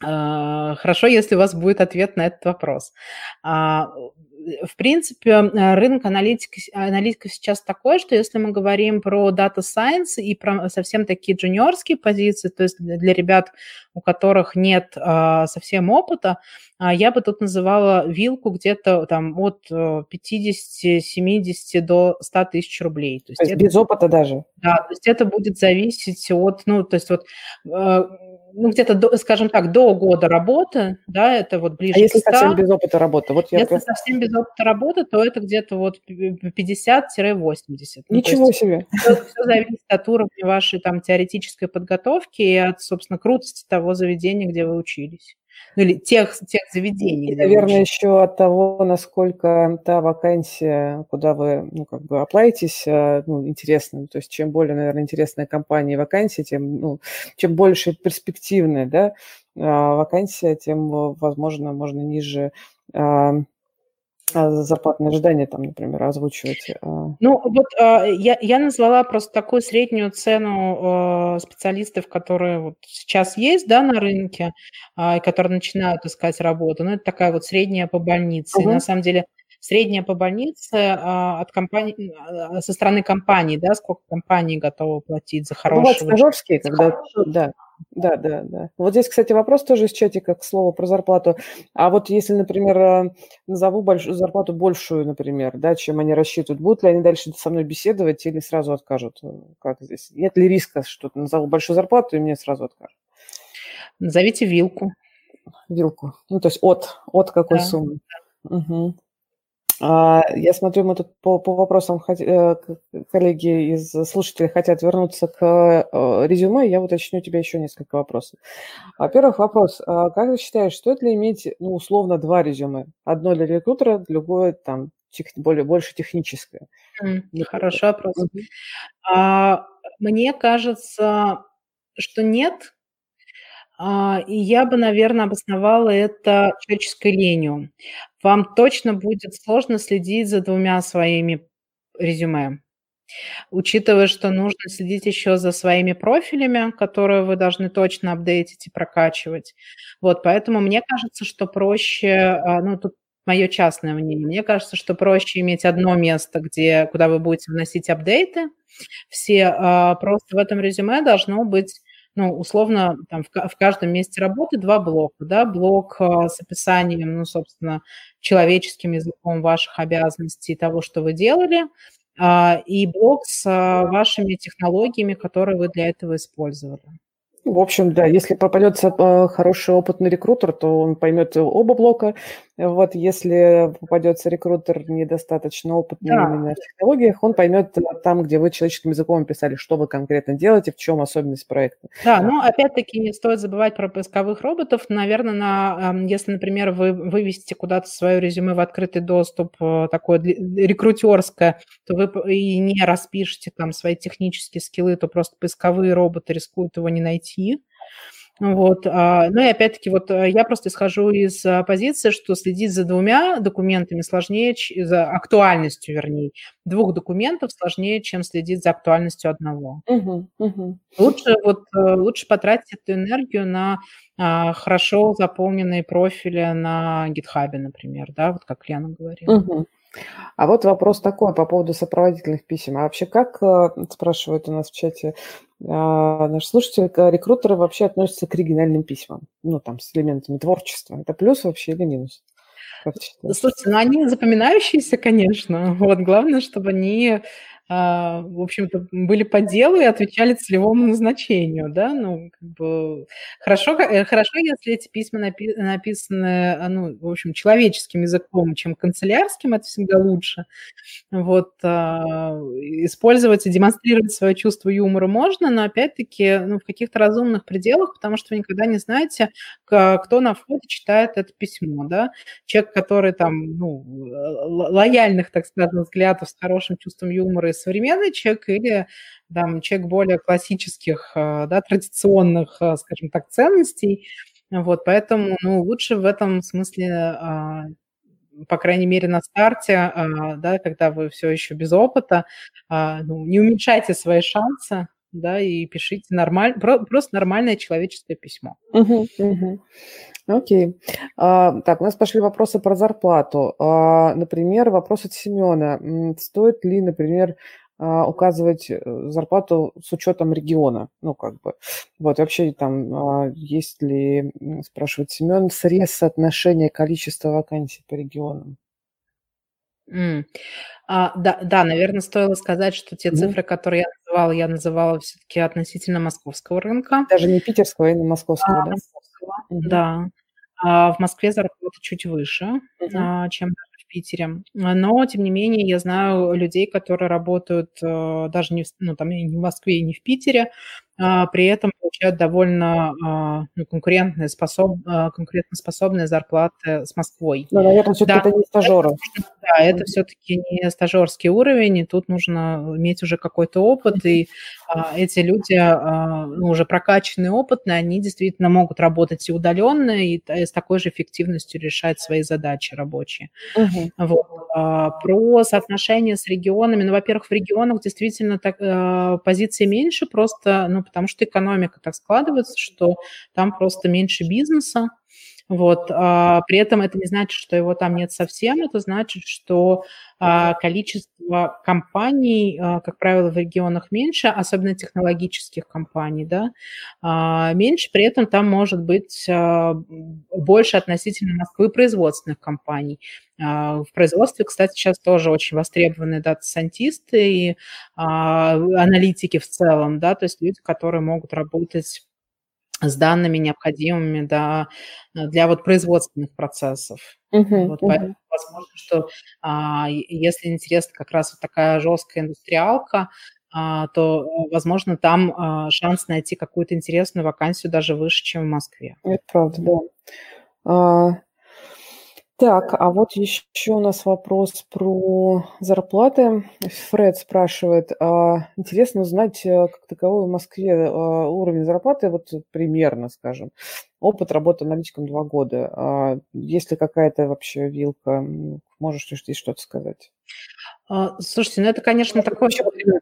хорошо, если у вас будет ответ на этот вопрос в принципе, э, рынок аналитики, аналитиков сейчас такой, что если мы говорим про Data Science и про совсем такие джуниорские позиции, то есть для ребят, у которых нет а, совсем опыта, а, я бы тут называла вилку где-то там от 50-70 э, до 100 тысяч рублей. То есть, то есть это, без опыта даже? Да, то есть это будет зависеть от, ну, то есть вот э, ну, где-то, до, скажем так, до года работы, да, это вот ближе а если к 100. совсем без опыта работы? Вот я если просто... совсем без опыта работы, то это где-то вот 50-80. Ну, Ничего есть, себе. Все, все зависит от уровня вашей там теоретической подготовки и от, собственно, крутости того заведения, где вы учились ну или тех, тех заведений. И, наверное, еще от того, насколько та вакансия, куда вы, ну, как бы оплаетесь, э, ну, интересна. То есть чем более, наверное, интересная компания и вакансия, тем, ну, чем больше перспективная, да, а, вакансия, тем, возможно, можно ниже а, а зарплатные ожидания там, например, озвучивать? А? Ну, вот а, я, я назвала просто такую среднюю цену специалистов, которые вот сейчас есть, да, на рынке, и которые начинают искать работу. Ну, это такая вот средняя по больнице. Угу. И на самом деле средняя по больнице от компании, со стороны компании, да, сколько компании готовы платить за хорошего... Бывают стажерские, когда... Да, да, да, да. Вот здесь, кстати, вопрос тоже из чатика, к слову, про зарплату. А вот если, например, э, назову большую, зарплату большую, например, да, чем они рассчитывают, будут ли они дальше со мной беседовать или сразу откажут? Как здесь? Нет ли риска, что назову большую зарплату и мне сразу откажут? Назовите вилку. Вилку. Ну, то есть от, от какой да. суммы. Угу. А, я смотрю, мы тут по, по вопросам, э, коллеги из слушателей хотят вернуться к э, резюме. Я уточню тебе еще несколько вопросов. Во-первых, вопрос. А как ты считаешь, стоит ли иметь, ну, условно, два резюме? Одно для рекрутера, другое там тех, более, больше техническое. Mm, хороший вопрос. Mm-hmm. А, мне кажется, что нет, а, и я бы, наверное, обосновала это человеческой ленью. Вам точно будет сложно следить за двумя своими резюме. Учитывая, что нужно следить еще за своими профилями, которые вы должны точно апдейтить и прокачивать. Вот, поэтому мне кажется, что проще, а, ну, тут мое частное мнение, мне кажется, что проще иметь одно место, где, куда вы будете вносить апдейты. Все а, просто в этом резюме должно быть ну, условно, там в, в каждом месте работы два блока, да, блок а, с описанием, ну, собственно, человеческим языком ваших обязанностей, того, что вы делали, а, и блок с а, вашими технологиями, которые вы для этого использовали. В общем, да, если попадется э, хороший опытный рекрутер, то он поймет оба блока. Вот если попадется рекрутер недостаточно опытный да. именно в технологиях, он поймет там, где вы человеческим языком писали, что вы конкретно делаете, в чем особенность проекта. Да, но опять-таки не стоит забывать про поисковых роботов. Наверное, на, если, например, вы вывесите куда-то свое резюме в открытый доступ, э, такое рекрутерское, то вы и не распишете там свои технические скиллы, то просто поисковые роботы рискуют его не найти. Вот. А, ну и опять-таки, вот э, я просто исхожу из а, позиции, что следить за двумя документами сложнее, за актуальностью, вернее, двух документов сложнее, чем следить за актуальностью одного. Угу, угу. Лучше, вот, э, лучше потратить эту энергию на а, хорошо заполненные профили на GitHub, например, да, вот как Лена говорила. Угу. А вот вопрос такой по поводу сопроводительных писем. А вообще как, э, спрашивают у нас в чате а, наши слушатели, рекрутеры вообще относятся к оригинальным письмам? Ну, там, с элементами творчества. Это плюс вообще или минус? Слушайте, ну они запоминающиеся, конечно. Вот главное, чтобы они в общем-то, были по делу и отвечали целевому назначению, да, ну, как бы хорошо, э, хорошо, если эти письма напи- написаны, а, ну, в общем, человеческим языком, чем канцелярским, это всегда лучше. Вот, а, использовать и демонстрировать свое чувство юмора можно, но, опять-таки, ну, в каких-то разумных пределах, потому что вы никогда не знаете, кто на входе читает это письмо, да. Человек, который там, ну, лояльных, так сказать, взглядов с хорошим чувством юмора и современный человек, или там человек более классических, а, да, традиционных, а, скажем так, ценностей. Вот, поэтому, ну, лучше в этом смысле а, по крайней мере, на старте, да, когда вы все еще без опыта, ну, не уменьшайте свои шансы, да, и пишите нормаль... просто нормальное человеческое письмо. Угу, угу. Окей. А, так, у нас пошли вопросы про зарплату. А, например, вопрос от Семена. Стоит ли, например, а, указывать э, зарплату с учетом региона? Ну, как бы. Вот, вообще там есть ли, спрашивает Семен, срез соотношения количества вакансий по регионам? Mm. А, да, да, наверное, стоило сказать, что те mm цифры, которые я называла, я называла все-таки относительно московского рынка. Даже не питерского, а именно московского, а, да? Московского, mm да. А в Москве зарплата чуть выше, mm чем в Питере. Но, тем не менее, я знаю людей, которые работают э, даже не в, ну, там, не в Москве и не в Питере, а, при этом получают довольно а, ну, конкурентные, способ, а, конкурентоспособные зарплаты с Москвой. Но, наверное, все-таки да, это не стажеры. Да, это все-таки не стажерский уровень, и тут нужно иметь уже какой-то опыт, и а, эти люди а, ну, уже прокачанные, опытные, они действительно могут работать и удаленно, и с такой же эффективностью решать свои задачи рабочие. Угу. Вот. А, про соотношение с регионами, ну, во-первых, в регионах действительно так, а, позиции меньше, просто, ну, потому что экономика так складывается, что там просто меньше бизнеса, вот. А, при этом это не значит, что его там нет совсем, это значит, что а, количество компаний, а, как правило, в регионах меньше, особенно технологических компаний, да, меньше, при этом там может быть больше относительно Москвы производственных компаний. В производстве, кстати, сейчас тоже очень востребованы дата-сайентисты и аналитики в целом, да, то есть люди, которые могут работать с данными необходимыми да, для вот производственных процессов. Uh-huh, вот, uh-huh. Поэтому возможно, что а, если интересна как раз вот такая жесткая индустриалка, а, то, возможно, там а, шанс найти какую-то интересную вакансию даже выше, чем в Москве. Это правда, да. А, так, а вот еще у нас вопрос про зарплаты. Фред спрашивает, а, интересно узнать, э, как таковой в Москве а, уровень зарплаты, вот примерно, скажем. Опыт работы аналитиком два года. А, есть ли какая-то вообще вилка? Можешь здесь что-то сказать? Слушайте, ну это, конечно, такое...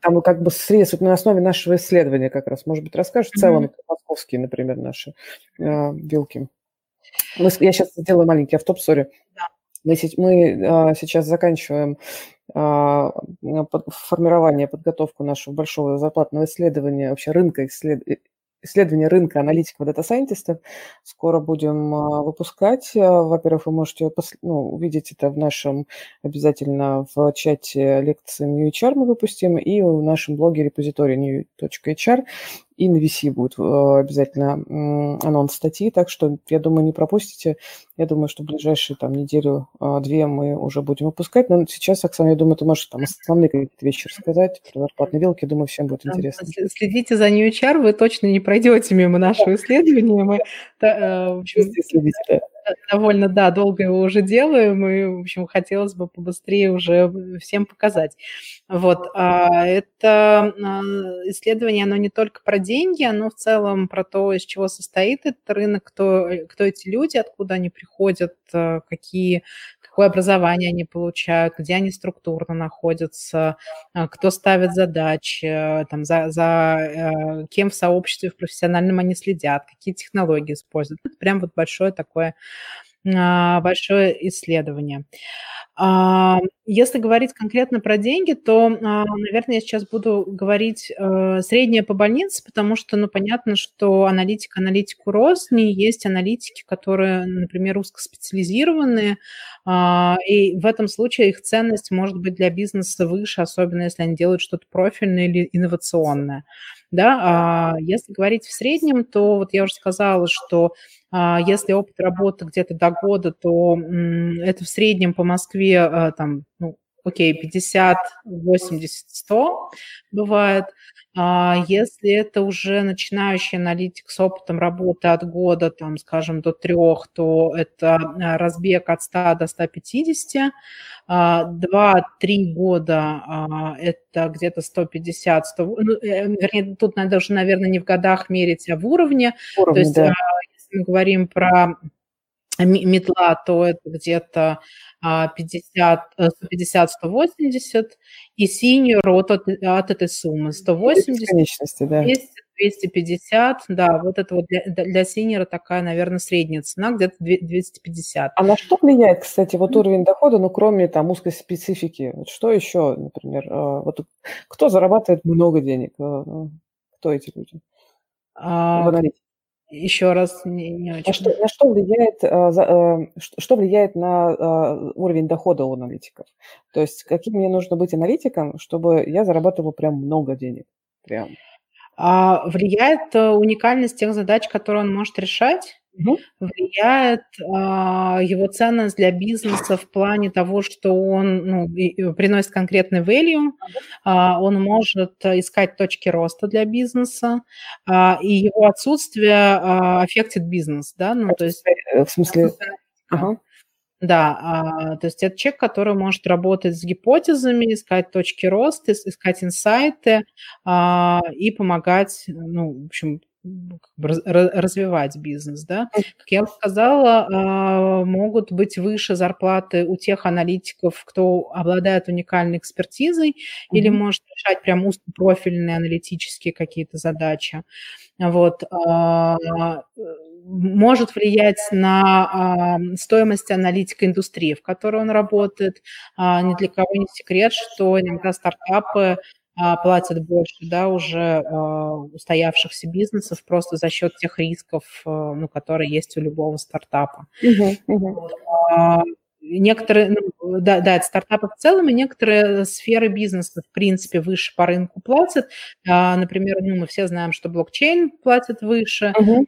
Там как бы срез вот на основе нашего исследования как раз. Может быть, расскажешь в целом, mm-hmm. московские, например, наши вилки? Мы, я сейчас сделаю маленький автоп, сори. Да. Мы, мы а, сейчас заканчиваем а, под, формирование, подготовку нашего большого зарплатного исследования, вообще рынка исслед, исследование рынка аналитиков дата-сайентистов. Скоро будем а, выпускать. А, во-первых, вы можете ну, увидеть это в нашем обязательно в чате лекции New HR мы выпустим и в нашем блоге репозитории new.hr и на VC будет э, обязательно анонс статьи, так что, я думаю, не пропустите. Я думаю, что в ближайшие там неделю-две мы уже будем выпускать. Но сейчас, Оксана, я думаю, ты можешь там основные какие-то вещи рассказать про зарплатные вилки. Думаю, всем будет интересно. Следите за New HR, вы точно не пройдете мимо нашего исследования. Мы, э, в общем, следите, да довольно, да, долго его уже делаем, и, в общем, хотелось бы побыстрее уже всем показать. Вот, а это а, исследование, оно не только про деньги, оно в целом про то, из чего состоит этот рынок, кто, кто эти люди, откуда они приходят, а, какие какое образование они получают, где они структурно находятся, а, кто ставит задачи, там, за, за кем в сообществе, в профессиональном они следят, какие технологии используют. Это прям вот большое такое большое исследование. А, если говорить конкретно про деньги, то, а, наверное, я сейчас буду говорить э, среднее по больнице, потому что, ну, понятно, что аналитик аналитику Росни, есть аналитики, которые, например, узкоспециализированные, а, и в этом случае их ценность может быть для бизнеса выше, особенно если они делают что-то профильное или инновационное. Да, а если говорить в среднем, то вот я уже сказала, что а, если опыт работы где-то до года, то это в среднем по Москве а, там, ну, окей, 50, 80, 100 бывает. А если это уже начинающий аналитик с опытом работы от года, там, скажем, до трех, то это разбег от 100 до 150. 2-3 года это где-то 150, 100, ну, э, вернее, тут надо уже, наверное, не в годах мерить, а в уровне. уровне то есть да мы говорим про метла, то это где-то 50, 150, 180, и синюю рот от, от этой суммы 180, да. 200, 250, да, вот это вот для, для синера такая, наверное, средняя цена, где-то 250. А на что влияет, кстати, вот уровень дохода, ну, кроме там узкой специфики? Вот что еще, например, а, вот кто зарабатывает много денег? А, кто эти люди? А, в аналитике? Еще раз не, не очень. А что, на что влияет, а, а, что влияет на а, уровень дохода у аналитиков? То есть каким мне нужно быть аналитиком, чтобы я зарабатывал прям много денег? Прям. А, влияет э, уникальность тех задач, которые он может решать угу. влияет а, его ценность для бизнеса в плане того, что он ну, и, приносит конкретный value, а, он может искать точки роста для бизнеса, а, и его отсутствие а, аффектит бизнес, да, ну, то есть... Э, в смысле... Ага. Да, а, то есть это человек, который может работать с гипотезами, искать точки роста, искать инсайты а, и помогать, ну, в общем, развивать бизнес, да. Как я уже сказала, а, могут быть выше зарплаты у тех аналитиков, кто обладает уникальной экспертизой mm-hmm. или может решать прям узкопрофильные аналитические какие-то задачи. Вот а, может влиять на стоимость аналитика индустрии, в которой он работает. А, ни для кого не секрет, что иногда стартапы платят больше, да, уже а, устоявшихся бизнесов просто за счет тех рисков, а, ну, которые есть у любого стартапа. Uh-huh, uh-huh. Некоторые, ну, да, да, это стартапы в целом, и некоторые сферы бизнеса, в принципе, выше по рынку платят. Например, ну, мы все знаем, что блокчейн платит выше, uh-huh.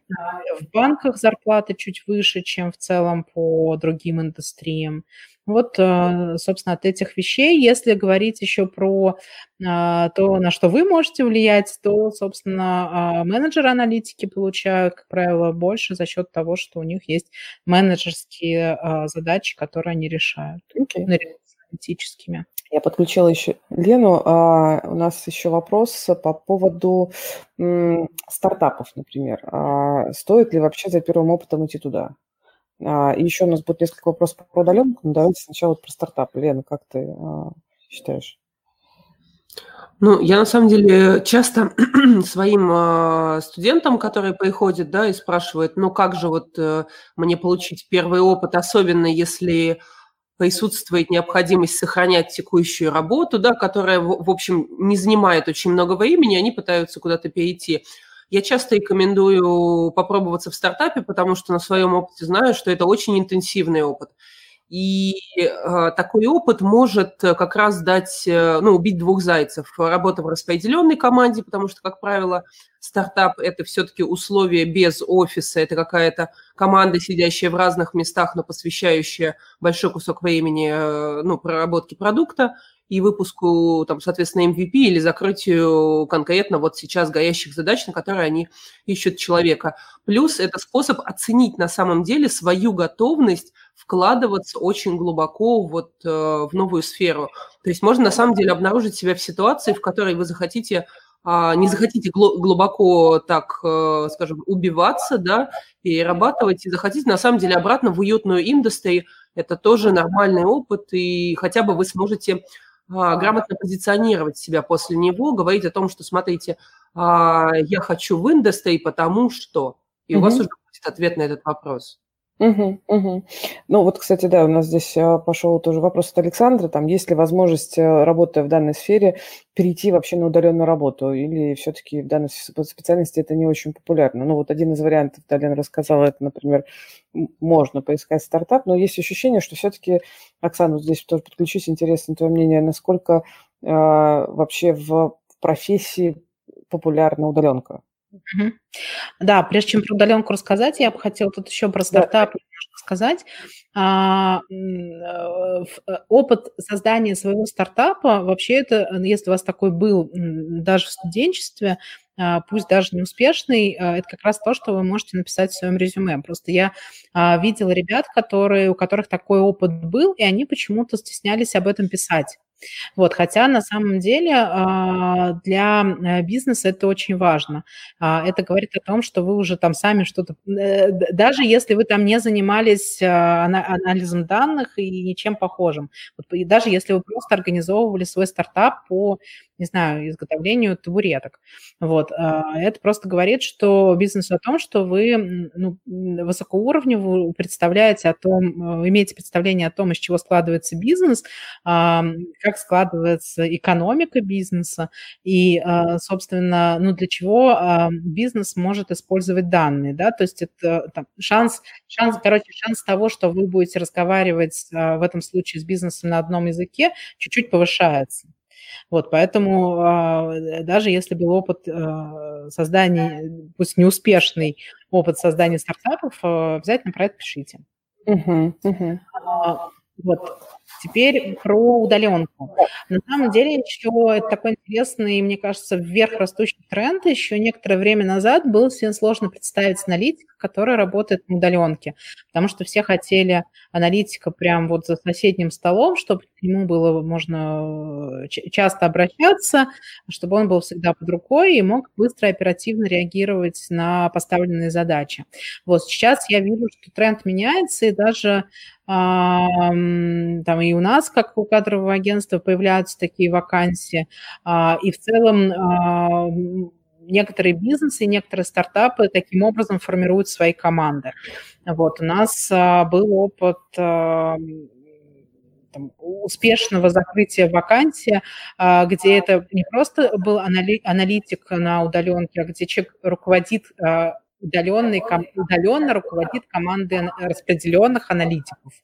в банках зарплаты чуть выше, чем в целом по другим индустриям. Вот, э, собственно, от этих вещей, если говорить еще про а, то, на что вы можете влиять, то, собственно, а, менеджеры аналитики получают, как правило, больше за счет того, что у них есть менеджерские а, задачи, которые они решают, okay. аналитическими. Я подключила еще Лену. А, у нас еще вопрос по поводу м, стартапов, например. А, стоит ли вообще за первым опытом идти туда? А, и еще у нас будет несколько вопросов по удаленку, но давайте сначала про стартап. Лена, как ты а, считаешь? Ну, я на самом деле часто своим э, студентам, которые приходят, да, и спрашивают, ну как же вот э, мне получить первый опыт, особенно если присутствует необходимость сохранять текущую работу, да, которая, в общем, не занимает очень много времени, они пытаются куда-то перейти. Я часто рекомендую попробоваться в стартапе, потому что на своем опыте знаю, что это очень интенсивный опыт. И э, такой опыт может э, как раз дать, э, ну, убить двух зайцев. Работа в распределенной команде, потому что, как правило, стартап – это все-таки условия без офиса, это какая-то команда, сидящая в разных местах, но посвящающая большой кусок времени, э, ну, проработке продукта и выпуску, там, соответственно, MVP или закрытию конкретно вот сейчас горящих задач, на которые они ищут человека. Плюс это способ оценить на самом деле свою готовность вкладываться очень глубоко вот э, в новую сферу. То есть можно на самом деле обнаружить себя в ситуации, в которой вы захотите а, не захотите глубоко, так э, скажем, убиваться, да, перерабатывать, и захотите на самом деле обратно в уютную индустрию, это тоже нормальный опыт, и хотя бы вы сможете грамотно позиционировать себя после него, говорить о том, что, смотрите, а, я хочу в индустрии, потому что, и mm-hmm. у вас уже будет ответ на этот вопрос. Угу, угу. Ну вот, кстати, да, у нас здесь а, пошел тоже вопрос от Александра, там, есть ли возможность, э, работая в данной сфере, перейти вообще на удаленную работу, или все-таки в данной специальности это не очень популярно? Ну вот один из вариантов, Далин рассказала, это, например, можно поискать стартап, но есть ощущение, что все-таки, Оксана, здесь тоже подключусь, интересно твое мнение, насколько э, вообще в профессии популярна удаленка? Да, прежде чем про удаленку рассказать, я бы хотела тут еще про стартап сказать. А, э, э, опыт создания своего стартапа, вообще это, если у вас такой был даже в студенчестве, а, пусть даже неуспешный, а, это как раз то, что вы можете написать в своем резюме. Просто я видела ребят, которые, у которых такой опыт был, и они почему-то стеснялись об этом писать. Вот, хотя на самом деле а, для э, бизнеса это очень важно. А, это говорит о том, что вы уже там сами что-то, э, даже если вы там не занимались а, анализом данных и ничем похожим, даже если вы просто организовывали свой стартап по не знаю, изготовлению табуреток. Вот. Это просто говорит, что бизнес о том, что вы ну, высокоуровнево представляете о том, э, имеете представление о том, из чего складывается бизнес, как складывается экономика бизнеса и, собственно, ну, для чего бизнес может использовать данные, да, то есть это там, шанс, шанс, короче, шанс того, что вы будете разговаривать в этом случае с бизнесом на одном языке, чуть-чуть повышается. Вот, поэтому а, даже если был опыт а, создания, пусть неуспешный опыт создания стартапов, обязательно про это пишите. Uh-huh, uh-huh. Вот. Теперь про удаленку. На самом деле еще это такой интересный, мне кажется, вверх растущий тренд. Еще некоторое время назад было всем сложно представить аналитика, который работает на удаленке, потому что все хотели аналитика прямо вот за соседним столом, чтобы к нему было можно э, часто обращаться, чтобы он был всегда под рукой и мог быстро оперативно реагировать на поставленные задачи. Вот сейчас я вижу, что тренд меняется, и даже там и у нас, как у кадрового агентства, появляются такие вакансии. А, и в целом а, некоторые бизнесы, некоторые стартапы таким образом формируют свои команды. Вот, у нас а, был опыт там, успешного закрытия вакансии, где это не просто был аналитик на удаленке, а где человек руководит удаленный, удаленно руководит командой распределенных аналитиков.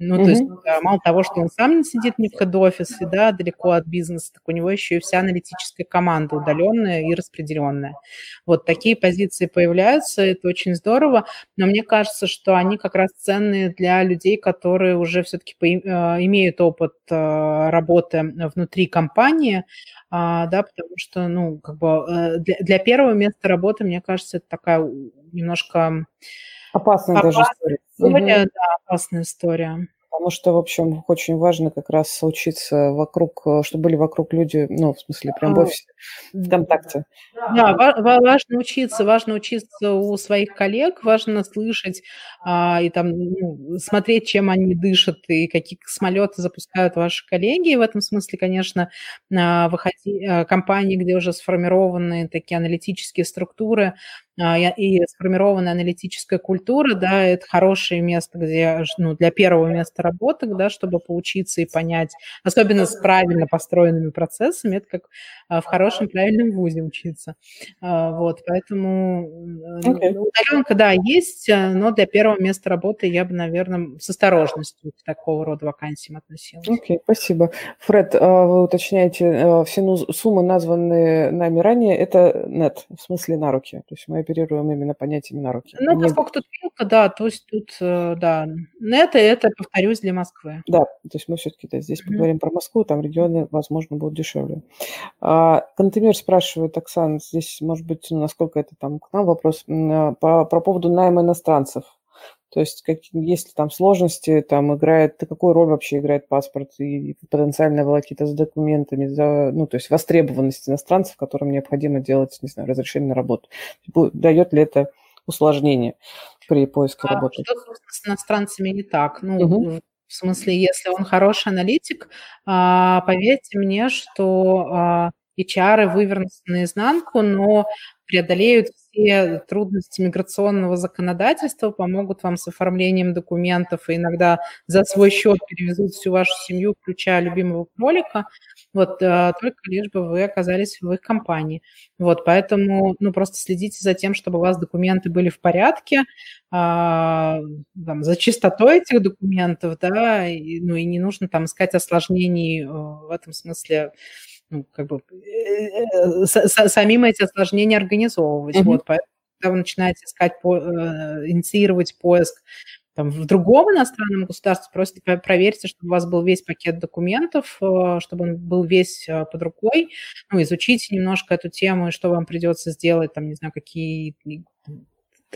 Ну, mm-hmm. то есть мало того, что он сам не сидит не в хед-офисе, да, далеко от бизнеса, так у него еще и вся аналитическая команда удаленная и распределенная. Вот такие позиции появляются, это очень здорово, но мне кажется, что они как раз ценные для людей, которые уже все-таки э, имеют опыт э, работы внутри компании, а, да, потому что, ну, как бы э, для, для первого места работы, мне кажется, это такая немножко опасная, опасная даже история. история угу. да, опасная история. Потому что, в общем, очень важно как раз учиться вокруг, э, чтобы были вокруг люди, ну, в смысле, прям в офисе, в контакте. Да, важно учиться, важно учиться у своих коллег, важно слышать а, и там ну, смотреть, чем они дышат и какие самолеты запускают ваши коллеги. И в этом смысле, конечно, а, выходи, а, компании, где уже сформированы такие аналитические структуры, и сформированная аналитическая культура, да, это хорошее место, где, ну, для первого места работы, да, чтобы поучиться и понять, особенно с правильно построенными процессами, это как а, в хорошем правильном вузе учиться. А, вот, поэтому okay. удаленка, да, есть, но для первого места работы я бы, наверное, с осторожностью к такого рода вакансиям относилась. Окей, okay, спасибо. Фред, вы уточняете, все суммы, названные нами ранее, это нет, в смысле на руки, то есть мы оперируем именно понятиями на руки. Ну, поскольку тут вилка, да, то есть тут, э, да, это, это, повторюсь, для Москвы. Да, то есть мы все-таки да, здесь mm-hmm. поговорим про Москву, там регионы, возможно, будут дешевле. А, Кантемир спрашивает, Оксана, здесь, может быть, ну, насколько это там к нам вопрос, а, по, про поводу найма иностранцев. То есть как, есть ли там сложности, там играет, какую роль вообще играет паспорт и потенциальная волокита с документами, за, ну, то есть востребованность иностранцев, которым необходимо делать, не знаю, разрешение на работу. Дает ли это усложнение при поиске а работы? Что с иностранцами не так? Ну, угу. в смысле, если он хороший аналитик, а, поверьте мне, что а, HR вывернутся наизнанку, но преодолеют все трудности миграционного законодательства, помогут вам с оформлением документов и иногда за свой счет перевезут всю вашу семью, включая любимого кролика, вот, э, только лишь бы вы оказались в их компании. Вот, поэтому, ну, просто следите за тем, чтобы у вас документы были в порядке, а, там, за чистотой этих документов, да, и, ну, и не нужно там искать осложнений э, в этом смысле, ну, как бы э, э, самим эти осложнения организовывать. Mm-hmm. Вот, поэтому, когда вы начинаете искать, по, э, инициировать поиск там, в другом иностранном государстве, просто проверьте, чтобы у вас был весь пакет документов, чтобы он был весь под рукой, ну, изучите немножко эту тему, и что вам придется сделать, там, не знаю, какие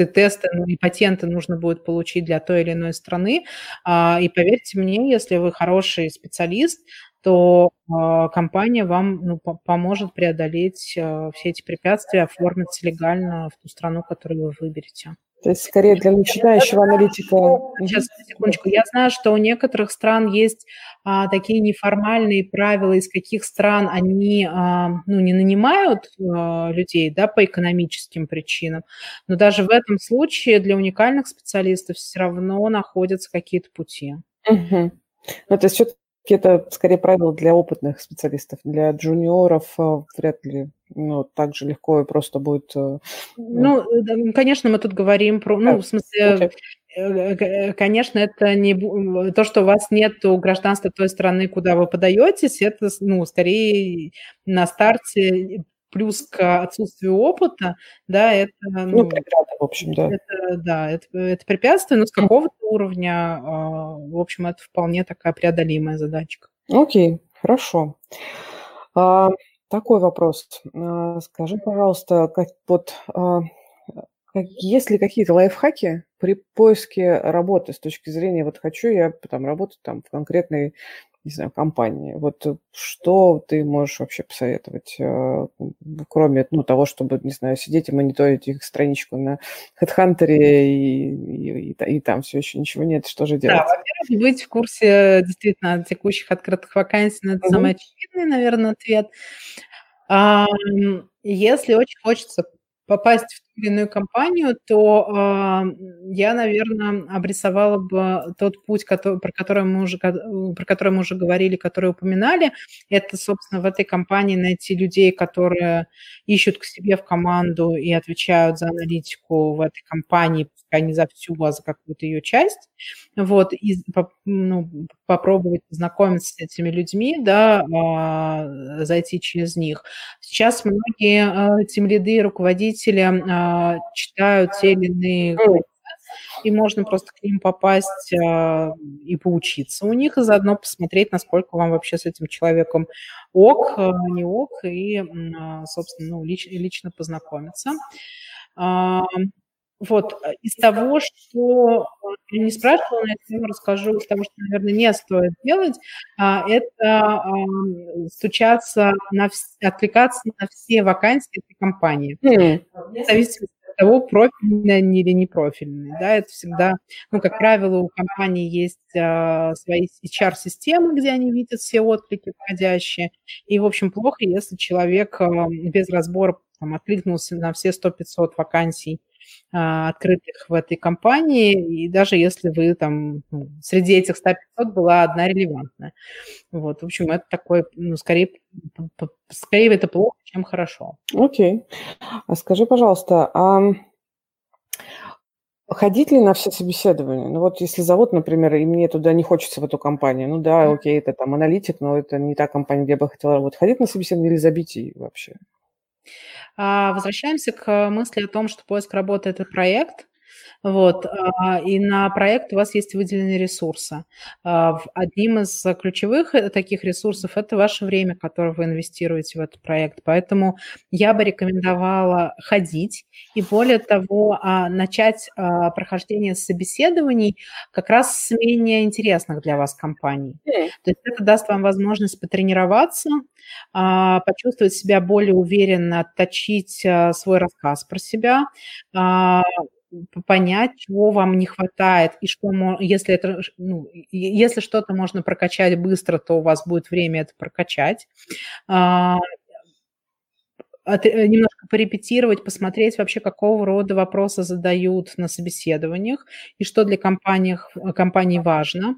тесты ну, и патенты нужно будет получить для той или иной страны. А, и поверьте мне, если вы хороший специалист, то э, компания вам ну, по поможет преодолеть э, все эти препятствия, оформиться легально в ту страну, которую вы выберете. То есть скорее для начинающего аналитика. Сейчас, секундочку. Я знаю, что у некоторых стран есть а, такие неформальные правила, из каких стран они а, ну, не нанимают а, людей да, по экономическим причинам. Но даже в этом случае для уникальных специалистов все равно находятся какие-то пути. Угу. Ну, то есть это скорее правило для опытных специалистов, для джуниоров э, вряд ли ну, так же легко и просто будет. Э, ну, конечно, мы тут говорим про, ну, в смысле, okay. Э, конечно, это не то, что у вас нет гражданства той страны, куда вы подаетесь, это, ну, скорее на старте плюс к отсутствию опыта, да, это... Ну, ну преграда, в общем, да. Это, да, это, это препятствие, но с какого-то уровня, а, в общем, это вполне такая преодолимая задачка. Окей, хорошо. А, такой вопрос. А, скажи, пожалуйста, как, вот, а, как, есть ли какие-то лайфхаки при поиске работы с точки зрения, вот хочу я там работать там в конкретной не знаю, компании. Вот э, что ты можешь вообще посоветовать, э, кроме ну, того, чтобы, не знаю, сидеть и мониторить их страничку на HeadHunter и, и, и, и там все еще ничего нет, что же делать? Да, во-первых, быть в курсе действительно текущих открытых вакансий, ну, это угу. самый очевидный, наверное, ответ. А, если очень хочется попасть в или иную компанию, то э, я, наверное, обрисовала бы тот путь, который, про, который мы уже, про который мы уже говорили, который упоминали. Это, собственно, в этой компании найти людей, которые ищут к себе в команду и отвечают за аналитику в этой компании, пускай не за всю, а за какую-то ее часть. Вот, и ну, попробовать познакомиться с этими людьми, да, э, зайти через них. Сейчас многие э, тем лиды, руководители э, читают те или иные и можно просто к ним попасть э, и поучиться у них, и заодно посмотреть, насколько вам вообще с этим человеком ок, э, не ок, и, э, собственно, ну, лич, лично познакомиться. Э, вот, из того, что я не спрашивала, но я тему расскажу, из того, что, наверное, не стоит делать, это стучаться, на, отвлекаться на все вакансии этой компании. Mm. В зависимости того, профильные они или не профильные. Да, это всегда, ну, как правило, у компании есть а, свои HR-системы, где они видят все отклики входящие. И, в общем, плохо, если человек а, без разбора там, откликнулся на все 100-500 вакансий а, открытых в этой компании, и даже если вы там ну, среди этих 100-500 была одна релевантная. Вот, в общем, это такое, ну, скорее, скорее это плохо, чем хорошо. Окей. Okay. А скажи, пожалуйста, а Ходить ли на все собеседования? Ну вот если зовут, например, и мне туда не хочется в эту компанию, ну да, окей, это там аналитик, но это не та компания, где я бы хотела работать. Ходить на собеседование или забить ее вообще? А, возвращаемся к мысли о том, что поиск работы – это проект, вот. А, и на проект у вас есть выделенные ресурсы. А, одним из ключевых э, таких ресурсов – это ваше время, которое вы инвестируете в этот проект. Поэтому я бы рекомендовала ходить и, более того, а, начать прохождение собеседований как раз с менее интересных для вас компаний. То есть это даст вам возможность потренироваться, почувствовать себя более уверенно, отточить свой рассказ про себя, понять, чего вам не хватает, и что, если, это, ну, если что-то можно прокачать быстро, то у вас будет время это прокачать. А, от, э, немножко порепетировать, посмотреть вообще, какого рода вопросы задают на собеседованиях и что для компаний, компаний важно.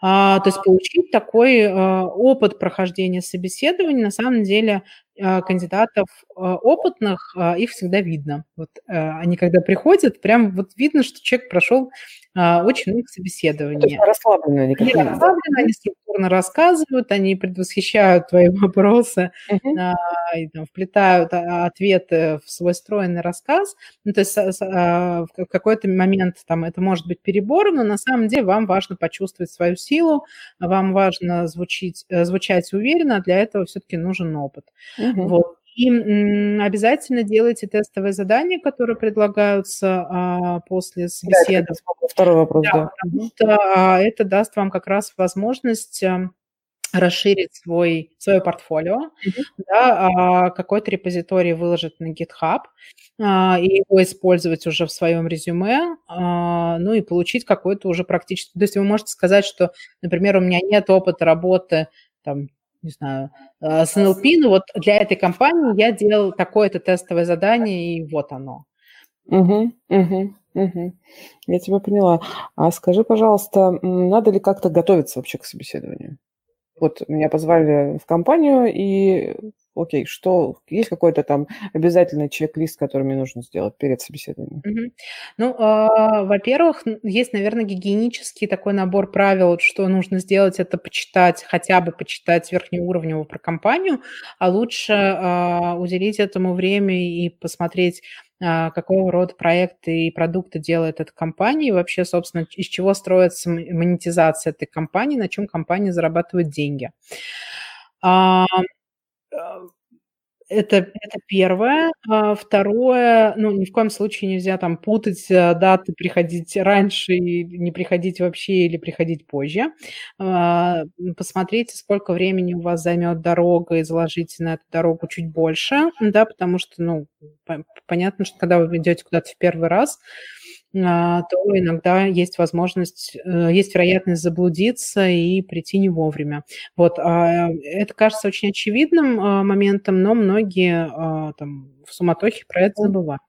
А, то есть получить такой а, опыт прохождения собеседований, на самом деле, кандидатов а, опытных, а, их всегда видно. Вот они когда приходят, прям вот видно, что человек прошел очень много собеседований. расслабленно они Они расслабленно, они структурно рассказывают, они предвосхищают твои вопросы uh-huh. и там, вплетают ответы в свой стройный рассказ. Ну, то есть в какой-то момент там это может быть перебором, но на самом деле вам важно почувствовать свою силу, вам важно звучить, э, звучать уверенно, а для этого все-таки нужен опыт. Uh-huh. Угу. Вот. И обязательно делайте тестовые задания, которые предлагаются а, после собеседования. Да, второй вопрос, да. да. Потому что а, это даст вам как раз возможность а, расширить свой, свое портфолио, mm-hmm. да, а, какой-то репозиторий выложить на GitHub а, и его использовать уже в своем резюме, а, ну и получить какой-то уже практически... То есть вы можете сказать, что, например, у меня нет опыта работы там, не знаю, э, с НЛП, ну вот для этой компании я делал такое-то тестовое задание, и вот оно. Угу, угу, угу. Я тебя поняла. А скажи, пожалуйста, надо ли как-то готовиться вообще к собеседованию? Вот меня позвали в компанию, и окей, что есть какой-то там обязательный чек-лист, который мне нужно сделать перед собеседованием? Мгм. Ну, а, во-первых, есть, наверное, гигиенический такой набор правил, что нужно сделать, это почитать, хотя бы почитать верхнеуровнево про компанию, а лучше а, уделить этому время и посмотреть, а, какого рода проекты и продукты делает эта компания, и вообще, собственно, из чего строится монетизация этой компании, на чем компания зарабатывает деньги. Э, это, это первое. А второе, ну, ни в коем случае нельзя там путать э, даты, приходить раньше и не приходить вообще или приходить позже. А, посмотрите, сколько времени у вас займет дорога, и заложите на эту дорогу чуть больше, да, потому что, ну, понятно, что когда вы идете куда-то в первый раз, то иногда есть возможность, э, есть вероятность заблудиться и прийти не вовремя. Вот, а, это кажется очень очевидным а, моментом, но многие там в суматохе про это забывают.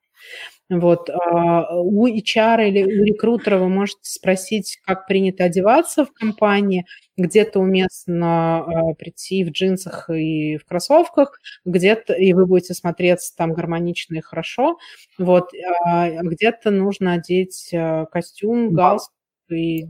Вот. У HR или у рекрутера вы можете спросить, как принято одеваться в компании. Где-то уместно прийти в джинсах и в кроссовках, где-то и вы будете смотреться там гармонично и хорошо. Вот. А где-то нужно одеть костюм, галстук и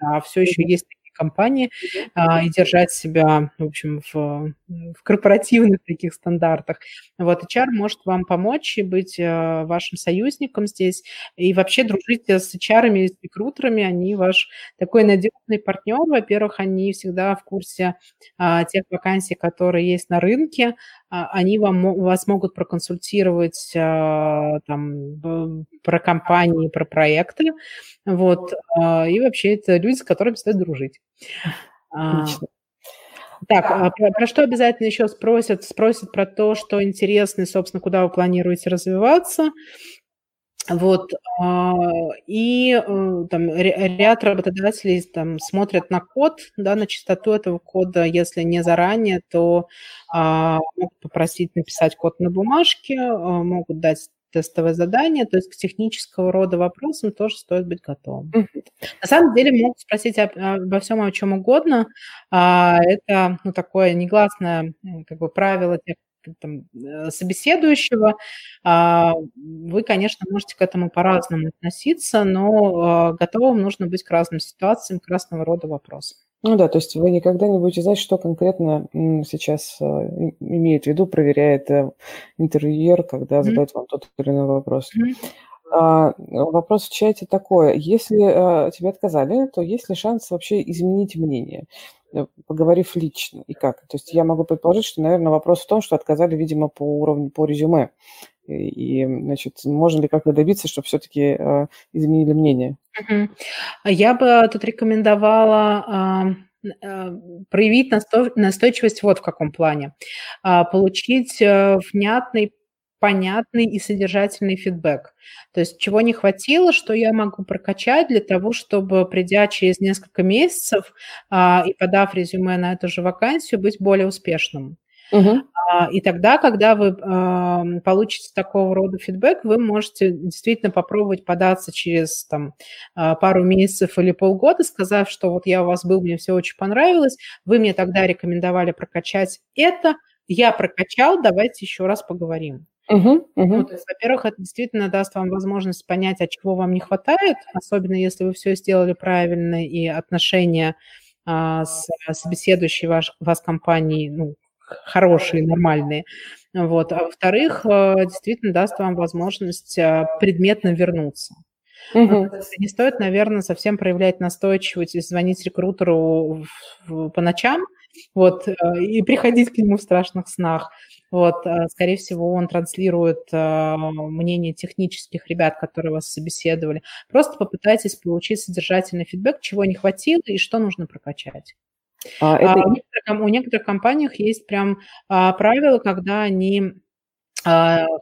да, все еще есть компании а, и держать себя, в общем, в, в корпоративных таких стандартах. Вот HR может вам помочь и быть а, вашим союзником здесь, и вообще дружить с HR и с рекрутерами, они ваш такой надежный партнер. Во-первых, они всегда в курсе а, тех вакансий, которые есть на рынке, они вам, вас могут проконсультировать а, там, про компании, про проекты. Вот. А, и вообще это люди, с которыми стоит дружить. Отлично. Так, про, про что обязательно еще спросят? Спросят про то, что интересно, и, собственно, куда вы планируете развиваться. Вот, а, и э, там ряд работодателей там смотрят на код, да, на чистоту этого кода, если не заранее, то а, могут попросить написать код на бумажке, а, могут дать тестовое задание, то есть к технического рода вопросам тоже стоит быть готовым. На самом деле могут спросить об, обо всем, о чем угодно. Это ну, такое негласное как бы, правило тех там, э, собеседующего, а, вы, конечно, можете к этому по-разному относиться, но а, готовым нужно быть к разным ситуациям, к разного рода вопросам. Ну да, то есть вы никогда не будете знать, что конкретно сейчас э, имеет в виду, проверяет э, интервьюер, когда mm-hmm. задает вам тот или иной вопрос. Mm-hmm. А, вопрос в чате такой. Если а, тебе отказали, то есть ли шанс вообще изменить мнение? Э, поговорив лично и как. То есть я могу предположить, что, наверное, вопрос в том, что отказали, видимо, по уровню, по резюме. И, значит, можно ли как-то добиться, чтобы все-таки э, изменили мнение? Я бы тут рекомендовала э, проявить настойчивость вот в каком плане. Э, получить э, внятный понятный и содержательный фидбэк. То есть чего не хватило, что я могу прокачать для того, чтобы, придя через несколько месяцев а, и подав резюме на эту же вакансию, быть более успешным. Угу. И тогда, когда вы получите такого рода фидбэк, вы можете действительно попробовать податься через там, пару месяцев или полгода, сказав, что вот я у вас был, мне все очень понравилось, вы мне тогда рекомендовали прокачать это, я прокачал, давайте еще раз поговорим. Угу, угу. Ну, то есть, во-первых, это действительно даст вам возможность понять, от чего вам не хватает, особенно если вы все сделали правильно и отношения а, с собеседующей ваш, вас компанией ну, хорошие, нормальные. Вот. А во-вторых, а, действительно даст вам возможность а, предметно вернуться. Угу. Не стоит, наверное, совсем проявлять настойчивость и звонить рекрутеру по ночам, вот, и приходить к нему в страшных снах. Вот, э, скорее всего, он транслирует э, мнение технических ребят, которые вас собеседовали. Просто попытайтесь получить содержательный фидбэк, чего не хватило и что нужно прокачать. А, это... а у, некоторых, у некоторых компаниях есть прям а, правила, когда они а,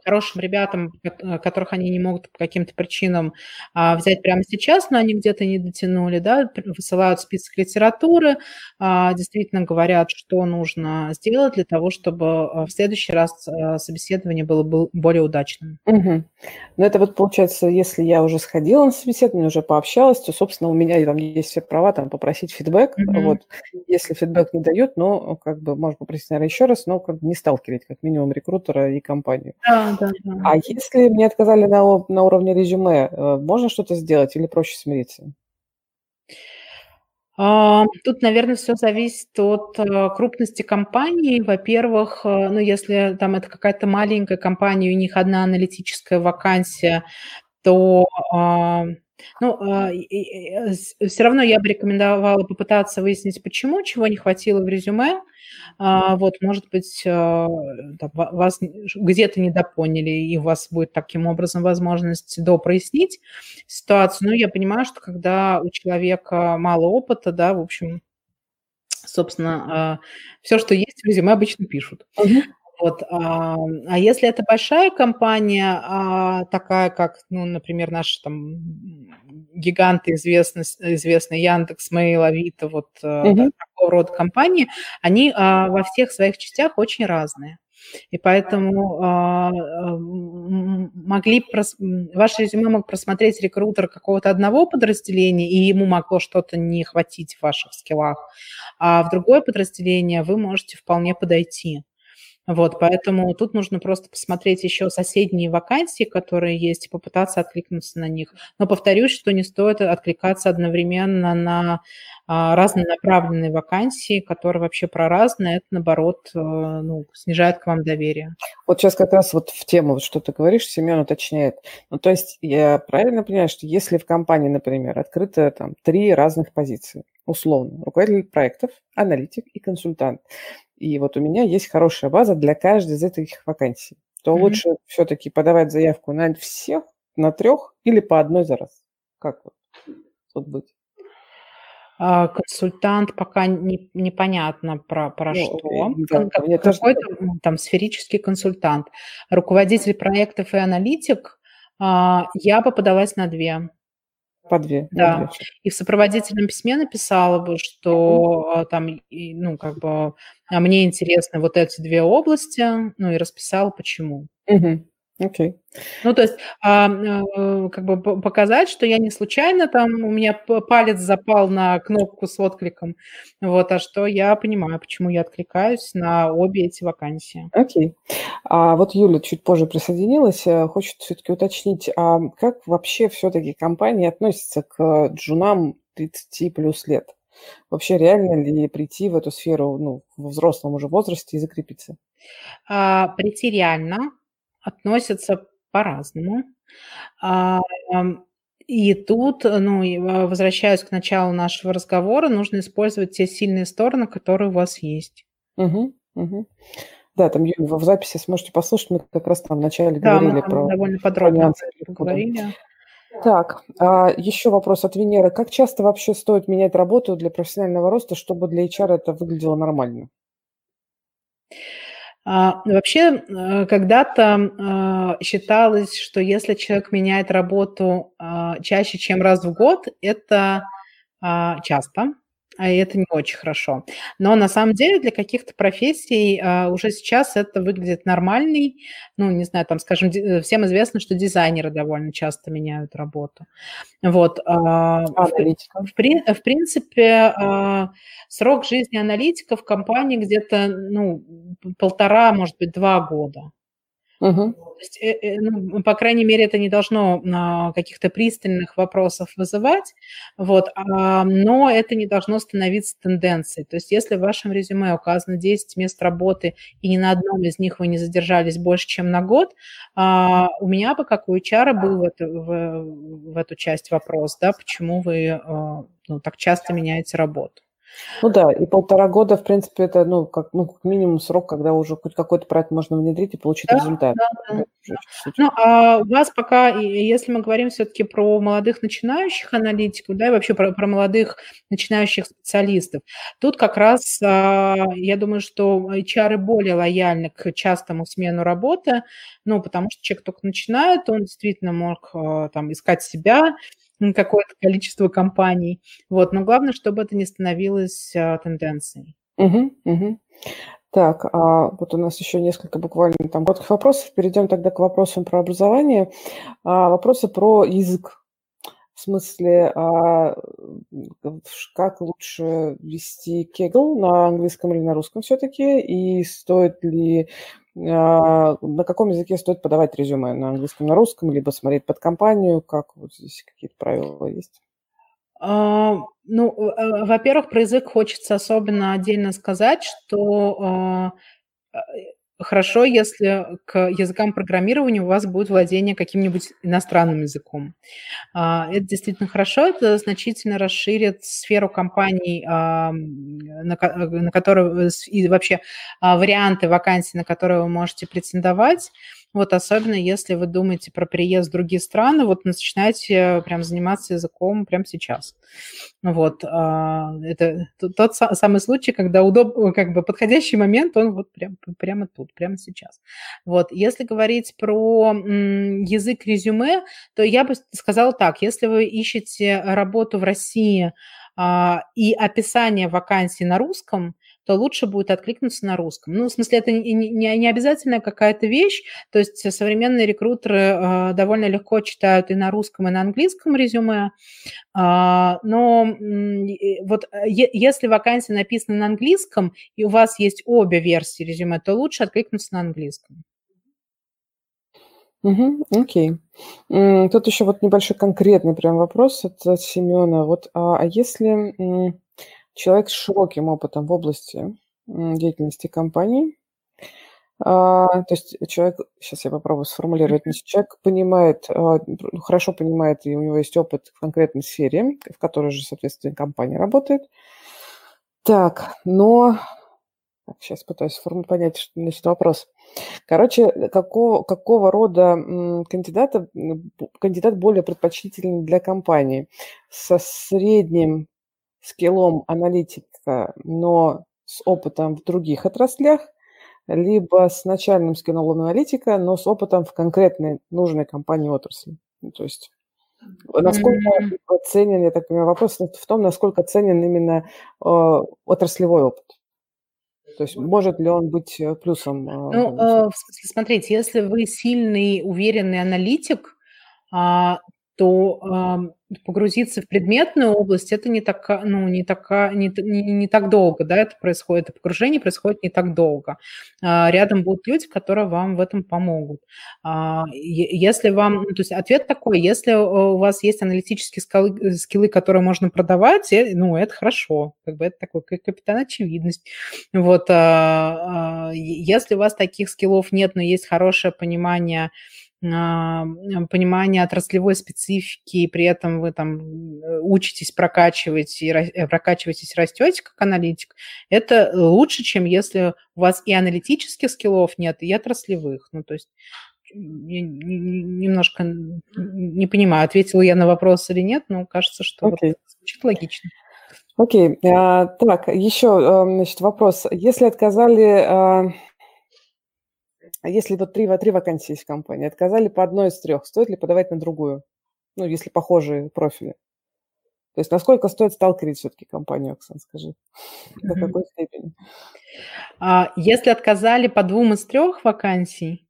хорошим ребятам, э, которых они не могут по каким-то причинам а, взять прямо сейчас, но они где-то не дотянули, да, высылают список литературы, а, действительно говорят, что нужно сделать для того, чтобы в следующий раз собеседование было более удачным. Угу. Ну, это вот получается, если я уже сходила на собеседование, уже пообщалась, то, собственно, у меня там есть все права там попросить фидбэк. Угу. Вот. Если фидбэк не дают, ну, как бы, можно попросить, наверное, еще раз, но как бы не сталкивать, как минимум, рекрутера и компанию компанию. Да, да, да. А если мне отказали на, на уровне резюме, э, можно что-то сделать или проще смириться? А, тут, наверное, все зависит от э, крупности компании. Во-первых, э, ну, если там это какая-то маленькая компания, у них одна аналитическая вакансия, то а, ну, все равно я бы рекомендовала попытаться выяснить, почему, чего не хватило в резюме, а, вот, может быть, а, вас где-то недопоняли, и у вас будет таким образом возможность допрояснить ситуацию. Но я понимаю, что когда у человека мало опыта, да, в общем, собственно, а, все, что есть в резюме, обычно пишут. Угу. Вот, а, а если это большая компания, а, такая как, ну, например, наши там гиганты известные, известные Яндекс, Mail, Авито, вот угу. да, такого рода компании, они а, во всех своих частях очень разные. И поэтому а, могли прос... ваше резюме мог просмотреть рекрутер какого-то одного подразделения, и ему могло что-то не хватить в ваших скиллах, а в другое подразделение вы можете вполне подойти. Вот, поэтому тут нужно просто посмотреть еще соседние вакансии, которые есть, и попытаться откликнуться на них. Но повторюсь, что не стоит откликаться одновременно на а, разнонаправленные вакансии, которые вообще про разные, это, наоборот, э, ну, снижает к вам доверие. Вот сейчас как раз вот в тему, что ты говоришь, Семен уточняет. Ну, то есть я правильно понимаю, что если в компании, например, открыто там три разных позиции, условно, руководитель проектов, аналитик и консультант, и вот у меня есть хорошая база для каждой из этих вакансий, то mm-hmm. лучше все-таки подавать заявку на всех, на трех или по одной за раз. Как вот тут быть? А, консультант пока не, непонятно про, про ну, что. Да, как, какой-то тоже... там сферический консультант. Руководитель проектов и аналитик, а, я бы подалась на две. По две. Да. две. И в сопроводительном письме написала бы, что mm-hmm. там, ну, как бы, а мне интересны вот эти две области, ну, и расписала, почему. Mm-hmm. Окей. Okay. Ну, то есть, а, а, как бы показать, что я не случайно там, у меня палец запал на кнопку с откликом, вот, а что я понимаю, почему я откликаюсь на обе эти вакансии. Окей. Okay. А вот Юля чуть позже присоединилась, э, хочет все-таки уточнить, а как вообще все-таки компания относится к джунам 30 плюс лет? Вообще реально ли прийти в эту сферу ну, в взрослом уже возрасте и закрепиться? А, прийти реально, относятся по-разному. А, и тут, ну, а, возвращаясь к началу нашего разговора, нужно использовать те сильные стороны, которые у вас есть. Угу, угу. Да, там в записи сможете послушать, мы как раз там вначале да, говорили мы про довольно подробно про говорили. Так, а еще вопрос от Венеры. Как часто вообще стоит менять работу для профессионального роста, чтобы для HR это выглядело нормально? А, вообще, э, когда-то а, считалось, что если человек меняет работу а, чаще, чем раз в год, это часто. А это не очень хорошо. Но на самом деле для каких-то профессий а, уже сейчас это выглядит нормальный. Ну, не знаю, там, скажем, ди- всем известно, что дизайнеры довольно часто меняют работу. Вот. А, в, Аналитика. в, при- в принципе, а, срок жизни аналитика в компании где-то, ну, полтора, может быть, два года. Мгм. То есть, э, э, ну, по крайней мере, это не должно а, каких-то пристальных вопросов вызывать, вот, а, но это не должно становиться тенденцией. То есть если в вашем резюме указано 10 мест работы, и ни на одном из них вы не задержались больше, чем на год, а, у меня бы, как у HR, был в эту, в, в эту часть вопрос, да, почему вы а, ну, так часто меняете работу. Ну да, и полтора года, в принципе, это, ну, как, ну, как минимум срок, когда уже хоть какой-то проект можно внедрить и получить Да, результат. да, да. Ну, а у вас пока, если мы говорим все-таки про молодых начинающих аналитиков, да, и вообще про, про молодых начинающих специалистов, тут как раз а, я думаю, что HR более лояльны к частому смену работы, ну, потому что человек только начинает, он действительно мог а, там искать себя, какое-то количество компаний, вот, но главное, чтобы это не становилось а, тенденцией. Мгм, мгм. Так, а вот у нас еще несколько буквально там коротких вопросов. Перейдем тогда к вопросам про образование. А, вопросы про язык. В смысле, а, как лучше вести кегл на английском или на русском все-таки? И стоит ли, на каком языке стоит подавать резюме? На английском, на русском, либо смотреть под компанию? Как вот здесь какие-то правила есть? А, Ну, э, во-первых, про язык хочется особенно отдельно сказать, что а, э, хорошо, если к языкам программирования у вас будет владение каким-нибудь иностранным языком. А, Это действительно хорошо, это значительно расширит сферу компаний, а, на, ко- на которые и вообще а, варианты вакансий, на которые вы можете претендовать. Вот особенно если вы думаете про переезд в другие страны, вот начинайте прям заниматься языком прямо сейчас. Вот, а, это тот са- самый случай, когда удоб, как бы подходящий момент, он вот прям, прямо тут, прямо сейчас. Вот, если говорить про язык резюме, то я бы сказала так, если вы ищете работу в России а, и описание вакансий на русском, то лучше будет откликнуться на русском. Ну, в смысле, это не, не, не обязательная какая-то вещь, то есть современные рекрутеры э, довольно легко читают и на русском, и на английском резюме, а, но м, и вот э, е- если вакансия написана на английском, и у вас есть обе версии резюме, то лучше откликнуться на английском. Мгм, окей. Тут еще вот небольшой конкретный прям вопрос от, от Семена. Вот, а, а если человек с широким опытом в области деятельности компании, а, то есть человек, сейчас я попробую сформулировать, значит, человек понимает, а, ну, хорошо понимает, и у него есть опыт в конкретной сфере, в которой же, соответственно, компания работает. Так, но так, сейчас пытаюсь форму понять, что, значит, вопрос. Короче, какого, какого рода кандидата, кандидат более предпочтительный для компании? Со средним скиллом аналитика, но с опытом в других отраслях, либо с начальным скиллом аналитика, но с опытом в конкретной нужной компании отрасли. Ну, То есть насколько М, ценен, я так понимаю, вопрос в том, насколько ценен именно э, отраслевой опыт. То есть может ли он быть э, плюсом? э, Ну, в- э, смысле, смотрите, если вы сильный, уверенный аналитик, а, то ам, погрузиться в предметную область это не така, ну, не, така, не, не, не так долго, да, это происходит, это погружение происходит не так долго. А, Рядом будут люди, которые вам в этом помогут. А, Если вам, ну, то есть ответ такой, если э, у вас есть аналитические скалы- э, скиллы, которые можно продавать, э, ну, это хорошо, как бы это такой капитан очевидность. Вот, а, а, если у вас таких скиллов нет, но есть хорошее понимание понимание отраслевой специфики, и при этом вы там э, учитесь прокачивать и э, прокачиваетесь, растете как аналитик, это лучше, чем если у вас и аналитических скиллов нет, и отраслевых. Ну, то есть я немножко не понимаю, ответила я на вопрос или нет, но кажется, что вот Окей. звучит логично. Окей. а, так, еще, а, значит, вопрос. Если отказали, а, если вот три, три вакансии есть в компании, отказали по одной из трех, стоит ли подавать на другую? Ну, если похожие профили. То есть насколько стоит сталкерить все-таки компанию, Оксан, скажи? До какой степени? А, если отказали по двум из трех вакансий,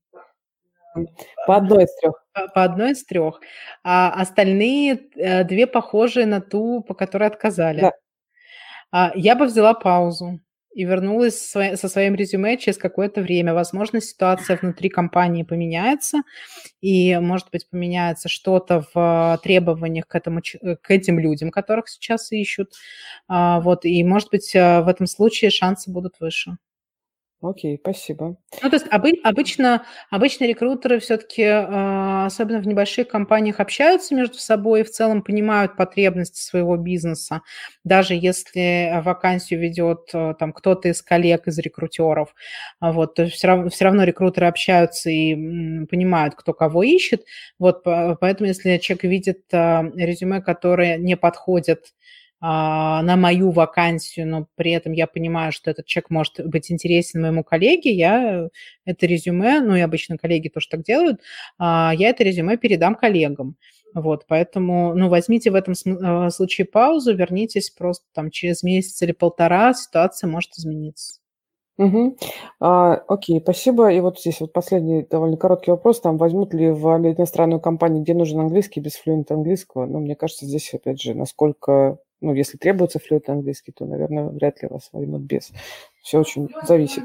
по одной из трех. По, по одной из трех. А остальные э, две похожие на ту, по которой отказали. Да. А, я бы взяла паузу и вернулась со своим резюме через какое-то время. Возможно, ситуация внутри компании поменяется, и, может быть, поменяется что-то в требованиях к, этому, к этим людям, которых сейчас ищут. А, вот, и, может быть, э, в этом случае шансы будут выше. Окей, спасибо. Ну, то есть обы- обычно, обычно рекрутеры все-таки, э, особенно в небольших компаниях, общаются между собой и в целом понимают потребности своего бизнеса, даже если вакансию ведет э, там кто-то из коллег, из рекрутеров. Вот, то все равно, все равно рекрутеры общаются и понимают, кто кого ищет. Вот, поэтому если человек видит э, резюме, которое не подходит а, на мою вакансию, но при этом я понимаю, что этот человек может быть интересен моему коллеге, я это резюме, ну и обычно коллеги тоже так делают, а, я это резюме передам коллегам. Вот, поэтому, ну, возьмите в этом а, случае паузу, вернитесь просто там через месяц или полтора, ситуация может измениться. Угу. А, окей, спасибо. И вот здесь вот последний довольно короткий вопрос. Там возьмут ли в иностранную компанию, где нужен английский, без флюента английского? Ну, мне кажется, здесь, опять же, насколько ну, если требуется флюет английский, то, наверное, вряд ли вас возьмут без. Все очень зависит.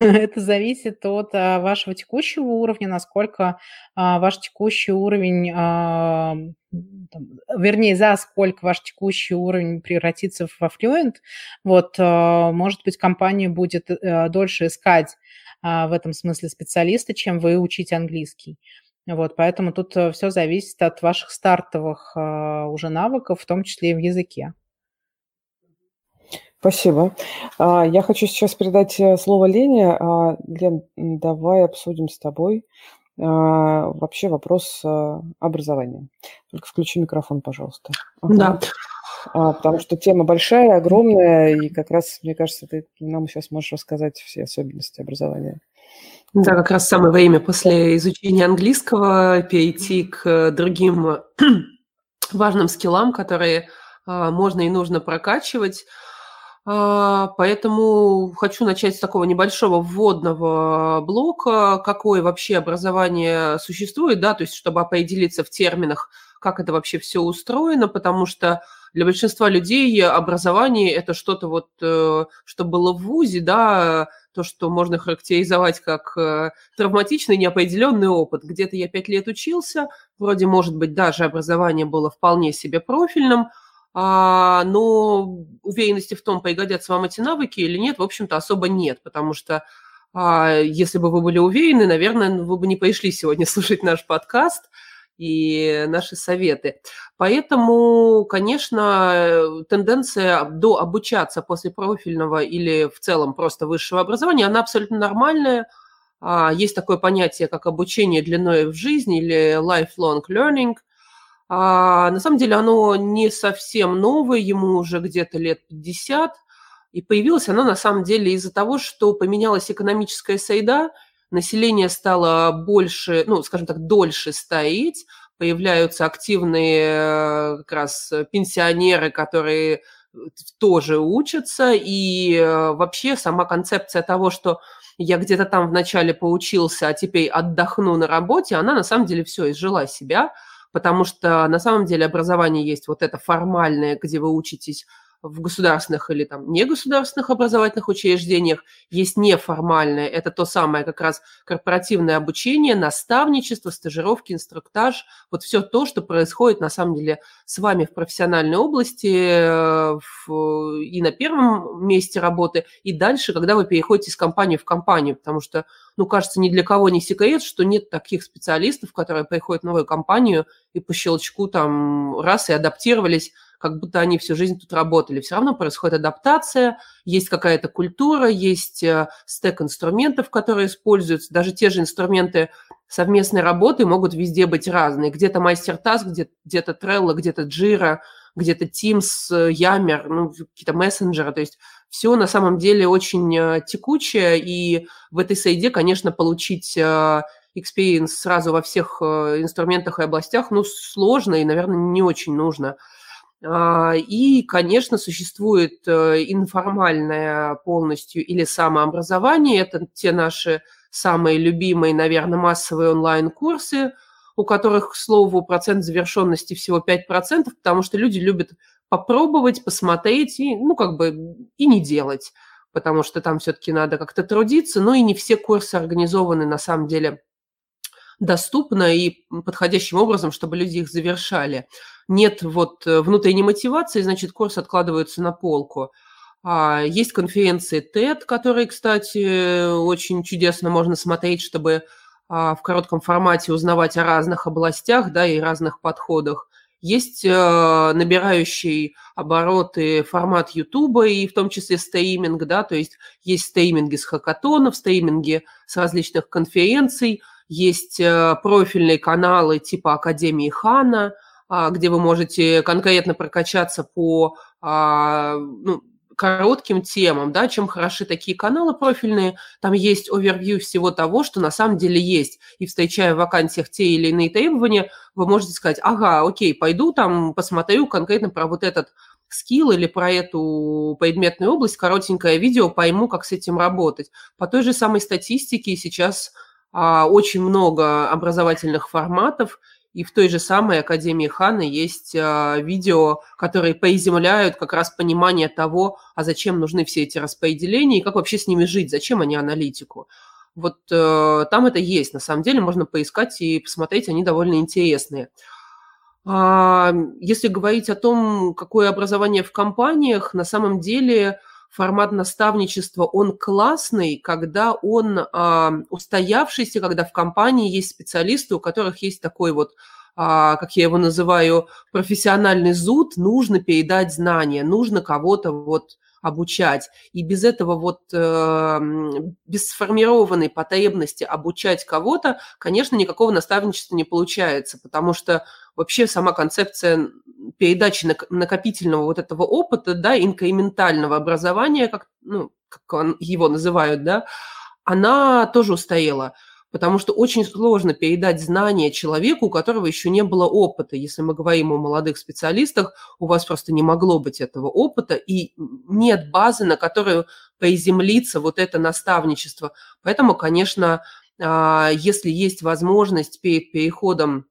Это зависит от а, вашего текущего уровня, насколько а, ваш текущий уровень, а, вернее, за сколько ваш текущий уровень превратится во Fluent. Вот, может быть, компания будет а, дольше искать в этом смысле специалиста, чем вы учите английский. Вот, поэтому тут э, все зависит от ваших стартовых а, уже навыков, в том числе и в языке. Спасибо. А, я хочу сейчас передать э, слово Лене. А, Лен, давай обсудим с тобой вообще вопрос образования. Только включи микрофон, пожалуйста. Ага. Да. Потому что тема большая, огромная, и как раз, мне кажется, ты нам сейчас можешь рассказать все особенности образования. Да, как раз самое время после изучения английского перейти к другим важным скиллам, которые а, можно и нужно прокачивать. А, поэтому хочу начать с такого небольшого вводного блока, какое вообще образование существует, да, то есть чтобы определиться в терминах, как это вообще все устроено, потому что для большинства людей образование – это что-то вот, э, что было в ВУЗе, да, то, что можно характеризовать как э, травматичный неопределенный опыт. Где-то я пять лет учился, вроде, может быть, даже образование было вполне себе профильным, а, но уверенности в том, пригодятся вам эти навыки или нет, в общем-то, особо нет, потому что а, если бы вы были уверены, наверное, вы бы не пришли сегодня слушать наш подкаст – и наши советы. Поэтому, конечно, тенденция до обучаться после профильного или в целом просто высшего образования, она абсолютно нормальная. А, есть такое понятие, как обучение длиной в жизни или lifelong learning. А, на самом деле оно не совсем новое, ему уже где-то лет 50, и появилось оно на самом деле из-за того, что поменялась экономическая среда, население стало больше, ну, скажем так, дольше стоять, появляются активные э, как раз пенсионеры, которые э, тоже учатся, и э, вообще сама концепция того, что я где-то там вначале поучился, а теперь отдохну на работе, она на самом деле все изжила себя, потому что на самом деле образование есть вот это формальное, где вы учитесь в государственных или там негосударственных образовательных учреждениях, есть неформальное, это то самое как раз корпоративное обучение, наставничество, стажировки, инструктаж, вот все то, что происходит на самом деле с вами в профессиональной области э, в, и на первом месте работы, и дальше, когда вы переходите из компании в компанию, потому что, ну, кажется, ни для кого не секрет, что нет таких специалистов, которые приходят в новую компанию и по щелчку там раз и адаптировались как будто они всю жизнь тут работали. Все равно происходит адаптация, есть какая-то культура, есть э, стек инструментов, которые используются. Даже те же инструменты совместной работы могут везде быть разные. Где-то мастер-таск, где-то Trello, где-то Jira, где-то Teams, Yammer, ну, какие-то мессенджеры. То есть все на самом деле очень э, текучее, и в этой среде, конечно, получить э, experience сразу во всех инструментах и областях, ну, сложно и, наверное, не очень нужно. А, и, конечно, существует э, информальное полностью или самообразование. Это те наши самые любимые, наверное, массовые онлайн-курсы, у которых, к слову, процент завершенности всего 5%, потому что люди любят попробовать, посмотреть и, ну, как бы, и не делать, потому что там все-таки надо как-то трудиться, но и не все курсы организованы на самом деле доступно и подходящим образом, чтобы люди их завершали. Нет вот э, внутренней мотивации, значит, курс откладывается на полку. А, есть конференции TED, которые, кстати, очень чудесно можно смотреть, чтобы а, в коротком формате узнавать о разных областях да, и разных подходах. Есть э, набирающий обороты формат Ютуба и в том числе стриминг, да, то есть есть стриминги с хакатонов, стриминги с различных конференций, есть э, профильные каналы типа Академии Хана, э, где вы можете конкретно прокачаться по э, ну, коротким темам, да, чем хороши такие каналы профильные, там есть овервью всего того, что на самом деле есть. И встречая в вакансиях те или иные требования, вы можете сказать, ага, окей, пойду там посмотрю конкретно про вот этот скилл или про эту предметную область, коротенькое видео, пойму, как с этим работать. По той же самой статистике сейчас а, очень много образовательных форматов, и в той же самой Академии Хана есть э, видео, которые поиземляют как раз понимание того, а зачем нужны все эти распределения и как вообще с ними жить, зачем они аналитику. Вот э, там это есть, на самом деле можно поискать и посмотреть, они довольно интересные. А, если говорить о том, какое образование в компаниях, на самом деле формат наставничества, он классный, когда он а, устоявшийся, когда в компании есть специалисты, у которых есть такой вот а, как я его называю, профессиональный зуд, нужно передать знания, нужно кого-то вот обучать. И без этого вот, э, без сформированной потребности обучать кого-то, конечно, никакого наставничества не получается, потому что вообще сама концепция передачи накопительного вот этого опыта, да, инкрементального образования, как, ну, как его называют, да, она тоже устояла потому что очень сложно передать знания человеку, у которого еще не было опыта. Если мы говорим о молодых специалистах, у вас просто не могло быть этого опыта, и нет базы, на которую приземлиться вот это наставничество. Поэтому, конечно, а, если есть возможность перед переходом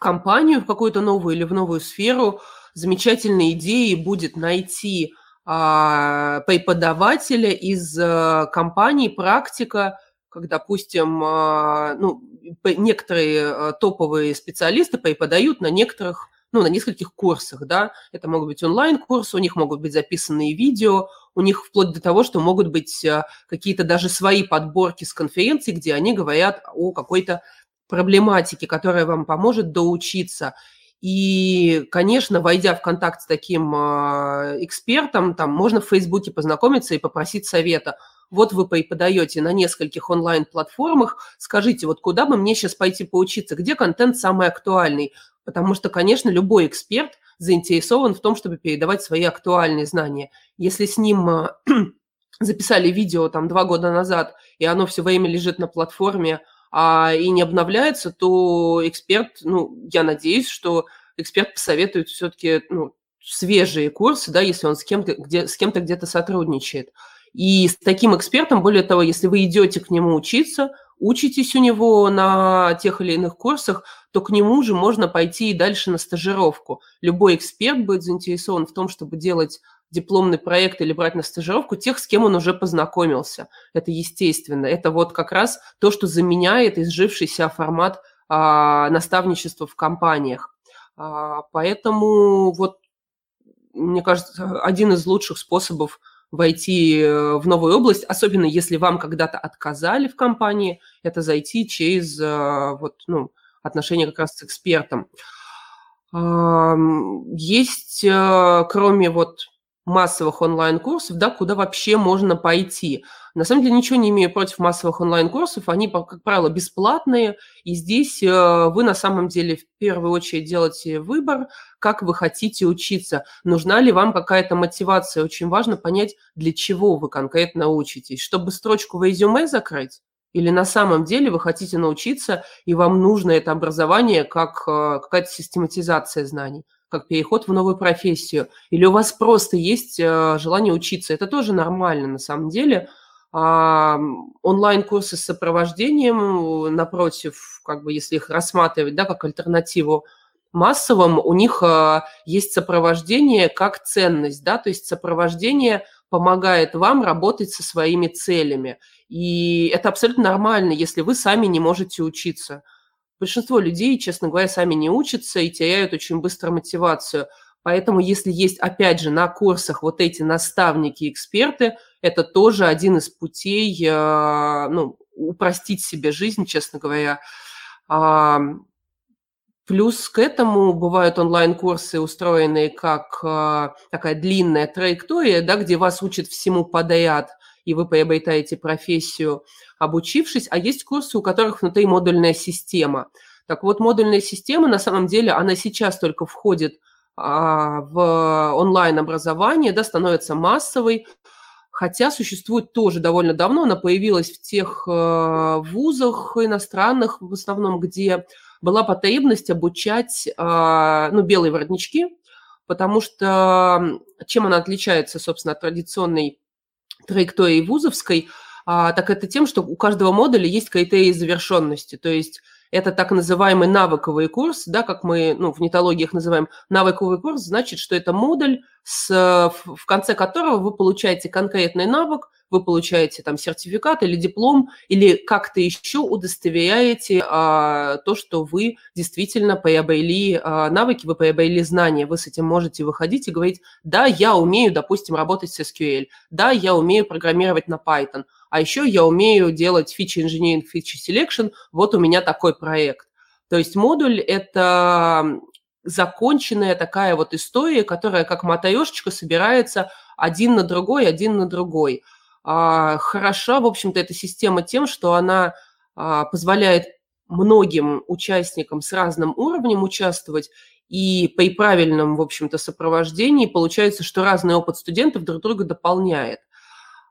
компанию, в какую-то новую или в новую сферу, замечательной идеей будет найти а, преподавателя из а, компании, практика, как, допустим, а, ну, некоторые а, топовые специалисты преподают на некоторых, ну, на нескольких курсах, да, это могут быть онлайн-курсы, у них могут быть записанные видео, у них вплоть до того, что могут быть а, какие-то даже свои подборки с конференций, где они говорят о какой-то проблематике, которая вам поможет доучиться. И, конечно, войдя в контакт с таким экспертом, там можно в Фейсбуке познакомиться и попросить совета – вот вы преподаете на нескольких онлайн-платформах, скажите, вот куда бы мне сейчас пойти поучиться, где контент самый актуальный? Потому что, конечно, любой эксперт заинтересован в том, чтобы передавать свои актуальные знания. Если с ним а, записали видео там два года назад, и оно все время лежит на платформе а, и не обновляется, то эксперт, ну, я надеюсь, что эксперт посоветует все-таки ну, свежие курсы, да, если он с кем-то, где, с кем-то где-то сотрудничает. И с таким экспертом, более того, если вы идете к нему учиться, учитесь у него на тех или иных курсах, то к нему же можно пойти и дальше на стажировку. Любой эксперт будет заинтересован в том, чтобы делать дипломный проект или брать на стажировку тех, с кем он уже познакомился. Это естественно. Это вот как раз то, что заменяет изжившийся формат а, наставничества в компаниях. А, поэтому вот, мне кажется, один из лучших способов войти э, в новую область, особенно если вам когда-то отказали в компании, это зайти через э, вот, ну, отношения как раз с экспертом. Есть, э, кроме вот массовых онлайн-курсов, да, куда вообще можно пойти. На самом деле ничего не имею против массовых онлайн-курсов, они, как правило, бесплатные, и здесь э, вы на самом деле в первую очередь делаете выбор, как вы хотите учиться, нужна ли вам какая-то мотивация. Очень важно понять, для чего вы конкретно учитесь, чтобы строчку в резюме закрыть, или на самом деле вы хотите научиться, и вам нужно это образование как э, какая-то систематизация знаний. Как переход в новую профессию, или у вас просто есть э, желание учиться. Это тоже нормально на самом деле. Онлайн-курсы с сопровождением, напротив, как бы если их рассматривать да, как альтернативу массовым, у них а, есть сопровождение как ценность, да, то есть сопровождение помогает вам работать со своими целями. И это абсолютно нормально, если вы сами не можете учиться. Большинство людей, честно говоря, сами не учатся и теряют очень быстро мотивацию. Поэтому, если есть, опять же, на курсах вот эти наставники, эксперты, это тоже один из путей э, ну, упростить себе жизнь, честно говоря. Плюс к этому бывают онлайн-курсы, устроенные как э, такая длинная траектория, да, где вас учат всему подряд, и вы приобретаете профессию, обучившись. А есть курсы, у которых внутри модульная система. Так вот, модульная система, на самом деле, она сейчас только входит а, в онлайн-образование, да, становится массовой, хотя существует тоже довольно давно, она появилась в тех э, вузах иностранных, в основном, где была потребность обучать а, ну, белые воротнички, потому что чем она отличается, собственно, от традиционной траектории вузовской, а, так это тем, что у каждого модуля есть критерии завершенности, то есть это так называемый навыковый курс, да, как мы ну, в нетологиях называем. Навыковый курс, значит, что это модуль, с, в конце которого вы получаете конкретный навык, вы получаете там сертификат или диплом, или как-то еще удостоверяете а, то, что вы действительно приобрели а, навыки, вы приобрели знания, вы с этим можете выходить и говорить, да, я умею, допустим, работать с SQL, да, я умею программировать на Python, а еще я умею делать фичи engineering, фичи selection, вот у меня такой проект. То есть модуль – это законченная такая вот история, которая как мотаешечка собирается один на другой, один на другой. А, хороша, в общем-то, эта система тем, что она а, позволяет многим участникам с разным уровнем участвовать, и при правильном, в общем-то, сопровождении получается, что разный опыт студентов друг друга дополняет.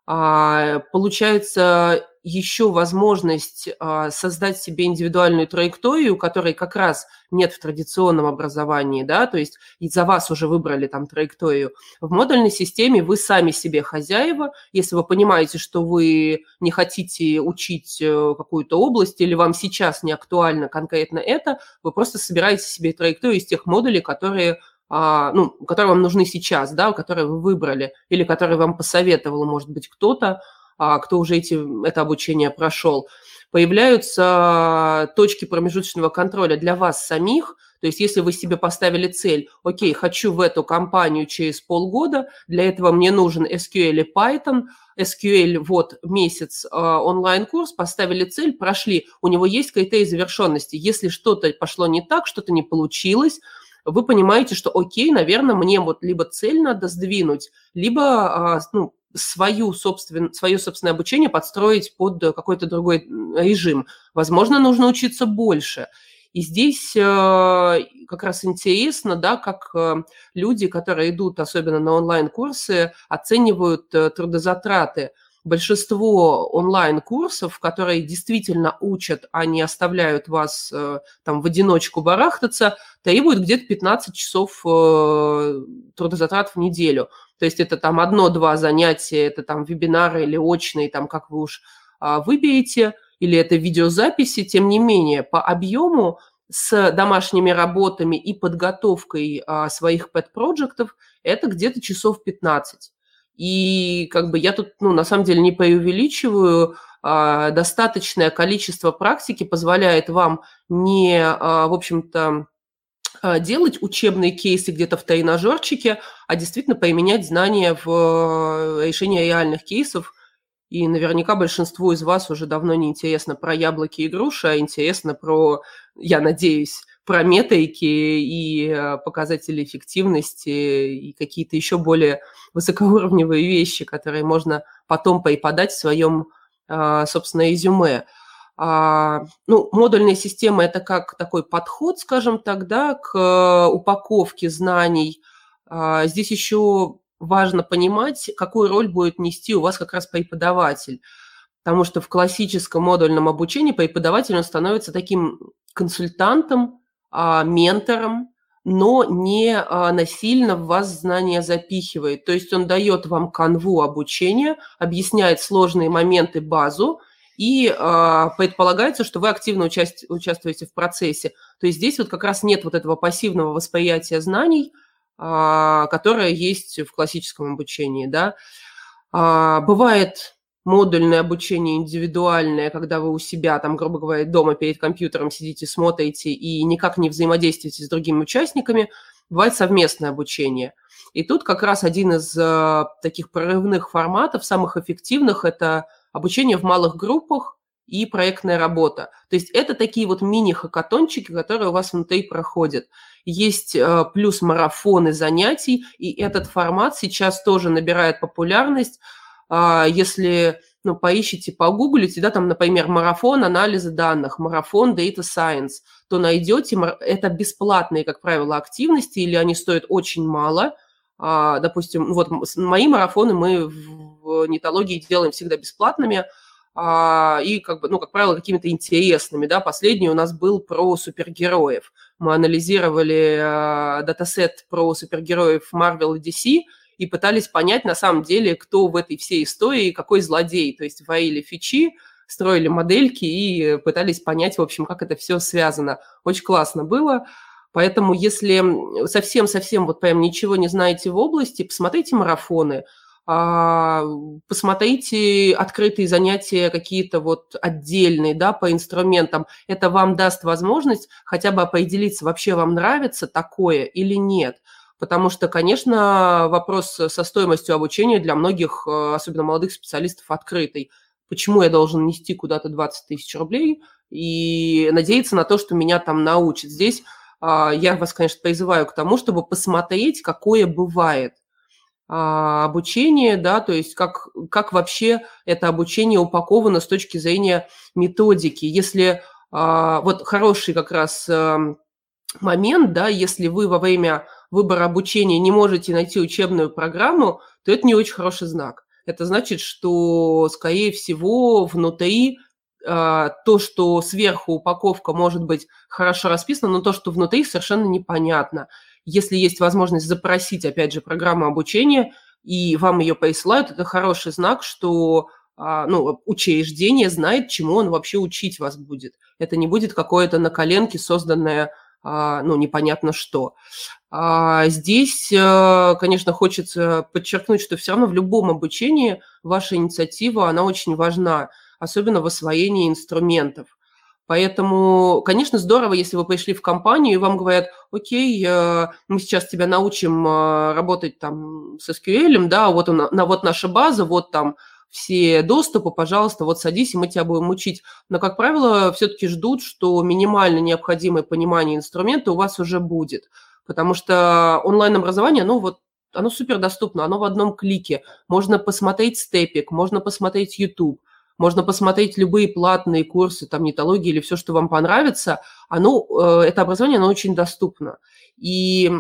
А, получается еще возможность а, создать себе индивидуальную траекторию, которой как раз нет в традиционном образовании, да, то есть и за вас уже выбрали там траекторию. В модульной системе вы сами себе хозяева, если вы понимаете, что вы не хотите учить э, какую-то область или вам сейчас не актуально конкретно это, вы просто собираете себе траекторию из тех модулей, которые а, ну, которые вам нужны сейчас, да, которые вы выбрали, или которые вам посоветовал, может быть, кто-то, кто уже эти, это обучение прошел. Появляются точки промежуточного контроля для вас самих, то есть если вы себе поставили цель, окей, хочу в эту компанию через полгода, для этого мне нужен SQL и Python, SQL вот месяц э, онлайн-курс, поставили цель, прошли, у него есть критерий завершенности. Если что-то пошло не так, что-то не получилось, вы понимаете, что окей, наверное, мне вот либо цель надо сдвинуть, либо а, ну, свою собствен, свое собственное обучение подстроить под какой-то другой режим. Возможно, нужно учиться больше. И здесь э, как раз интересно, да, как э, люди, которые идут особенно на онлайн-курсы, оценивают э, трудозатраты большинство онлайн-курсов, которые действительно учат, а не оставляют вас э, там в одиночку барахтаться, требуют где-то 15 часов э, трудозатрат в неделю. То есть это там одно-два занятия, это там вебинары или очные, там как вы уж а, выберете, или это видеозаписи, тем не менее, по объему с домашними работами и подготовкой а, своих пэт-проектов это где-то часов 15. И как бы я тут, ну, на самом деле не преувеличиваю, а, достаточное количество практики позволяет вам не, а, в общем-то, а, делать учебные кейсы где-то в тренажерчике, а действительно применять знания в решении реальных кейсов. И наверняка большинству из вас уже давно не интересно про яблоки и груши, а интересно про, я надеюсь, про метрики и э, показатели эффективности и какие-то еще более высокоуровневые вещи, которые можно потом преподать в своем, а, собственно, резюме. А, ну, модульная система – это как такой подход, скажем так, да, к э, упаковке знаний. А, здесь еще важно понимать, какую роль будет нести у вас как раз преподаватель. Потому что в классическом модульном обучении преподаватель он становится таким консультантом, а, ментором, но не а, насильно в вас знания запихивает. То есть он дает вам канву обучения, объясняет сложные моменты, базу, и э, предполагается, что вы активно участь, участвуете в процессе. То есть здесь вот как раз нет вот этого пассивного восприятия знаний, э, которое есть в классическом обучении. Да? Э, бывает модульное обучение индивидуальное, когда вы у себя, там, грубо говоря, дома перед компьютером сидите, смотрите и никак не взаимодействуете с другими участниками, бывает совместное обучение. И тут как раз один из э, таких прорывных форматов, самых эффективных, это обучение в малых группах и проектная работа. То есть это такие вот мини-хакатончики, которые у вас внутри проходят. Есть э, плюс марафоны занятий, и этот формат сейчас тоже набирает популярность. А, если ну, поищите, погуглите, да, там, например, марафон анализа данных, марафон Data Science, то найдете, это бесплатные, как правило, активности, или они стоят очень мало. А, допустим, вот мои марафоны мы в нетологии делаем всегда бесплатными, а, и, как бы, ну, как правило, какими-то интересными, да, последний у нас был про супергероев. Мы анализировали датасет про супергероев Marvel и DC, и пытались понять на самом деле, кто в этой всей истории, какой злодей. То есть воили фичи, строили модельки и пытались понять, в общем, как это все связано. Очень классно было. Поэтому если совсем-совсем вот прям ничего не знаете в области, посмотрите марафоны, а, посмотрите открытые занятия какие-то вот отдельные, да, по инструментам. Это вам даст возможность хотя бы определиться, вообще вам нравится такое или нет – потому что, конечно, вопрос со стоимостью обучения для многих, э, особенно молодых специалистов, открытый. Почему я должен нести куда-то 20 тысяч рублей и надеяться на то, что меня там научат? Здесь а, я вас, конечно, призываю к тому, чтобы посмотреть, какое бывает а, обучение, да, то есть как, как вообще это обучение упаковано с точки зрения методики. Если а, вот хороший как раз эм, момент, да, если вы во время выбора обучения не можете найти учебную программу, то это не очень хороший знак. Это значит, что, скорее всего, внутри э, то, что сверху упаковка может быть хорошо расписана, но то, что внутри совершенно непонятно. Если есть возможность запросить, опять же, программу обучения, и вам ее присылают, это хороший знак, что а, ну, учреждение знает, чему он вообще учить вас будет. Это не будет какое-то на коленке созданное ну, непонятно что. А здесь, э, конечно, хочется подчеркнуть, что все равно в любом обучении ваша инициатива, она очень важна, особенно в освоении инструментов. Поэтому, конечно, здорово, если вы пришли в компанию, и вам говорят, окей, э, мы сейчас тебя научим э, работать там с SQL, да, вот, он, вот наша база, вот там все доступы, пожалуйста, вот садись, и мы тебя будем учить. Но, как правило, все-таки ждут, что минимально необходимое понимание инструмента у вас уже будет. Потому что онлайн-образование, оно вот оно супер доступно, оно в одном клике. Можно посмотреть степик, можно посмотреть YouTube, можно посмотреть любые платные курсы, там, нетологии или все, что вам понравится. Оно, э, это образование, оно очень доступно. И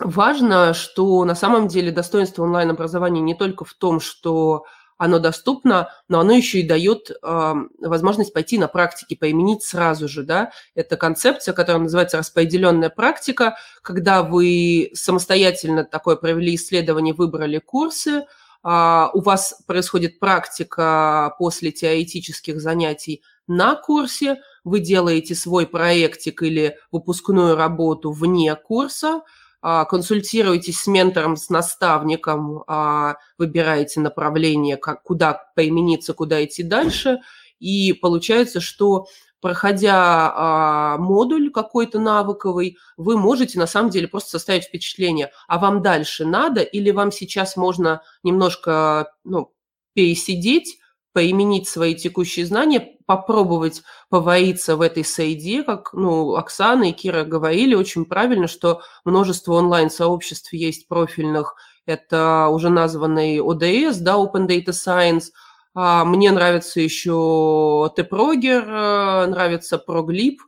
важно, что на самом деле достоинство онлайн-образования не только в том, что оно доступно, но оно еще и дает э, возможность пойти на практике, применить сразу же, да. Это концепция, которая называется распределенная практика, когда вы самостоятельно такое провели исследование, выбрали курсы, э, у вас происходит практика после теоретических занятий на курсе, вы делаете свой проектик или выпускную работу вне курса, а, консультируйтесь с ментором, с наставником, а, выбираете направление, как, куда примениться, куда идти дальше, и получается, что проходя а, модуль какой-то навыковый, вы можете на самом деле просто составить впечатление, а вам дальше надо или вам сейчас можно немножко ну, пересидеть, поименить свои текущие знания, попробовать повариться в этой среде, как ну, Оксана и Кира говорили очень правильно, что множество онлайн-сообществ есть профильных, это уже названный ODS, да, Open Data Science, а мне нравится еще TPROGER, э, нравится ProGlip,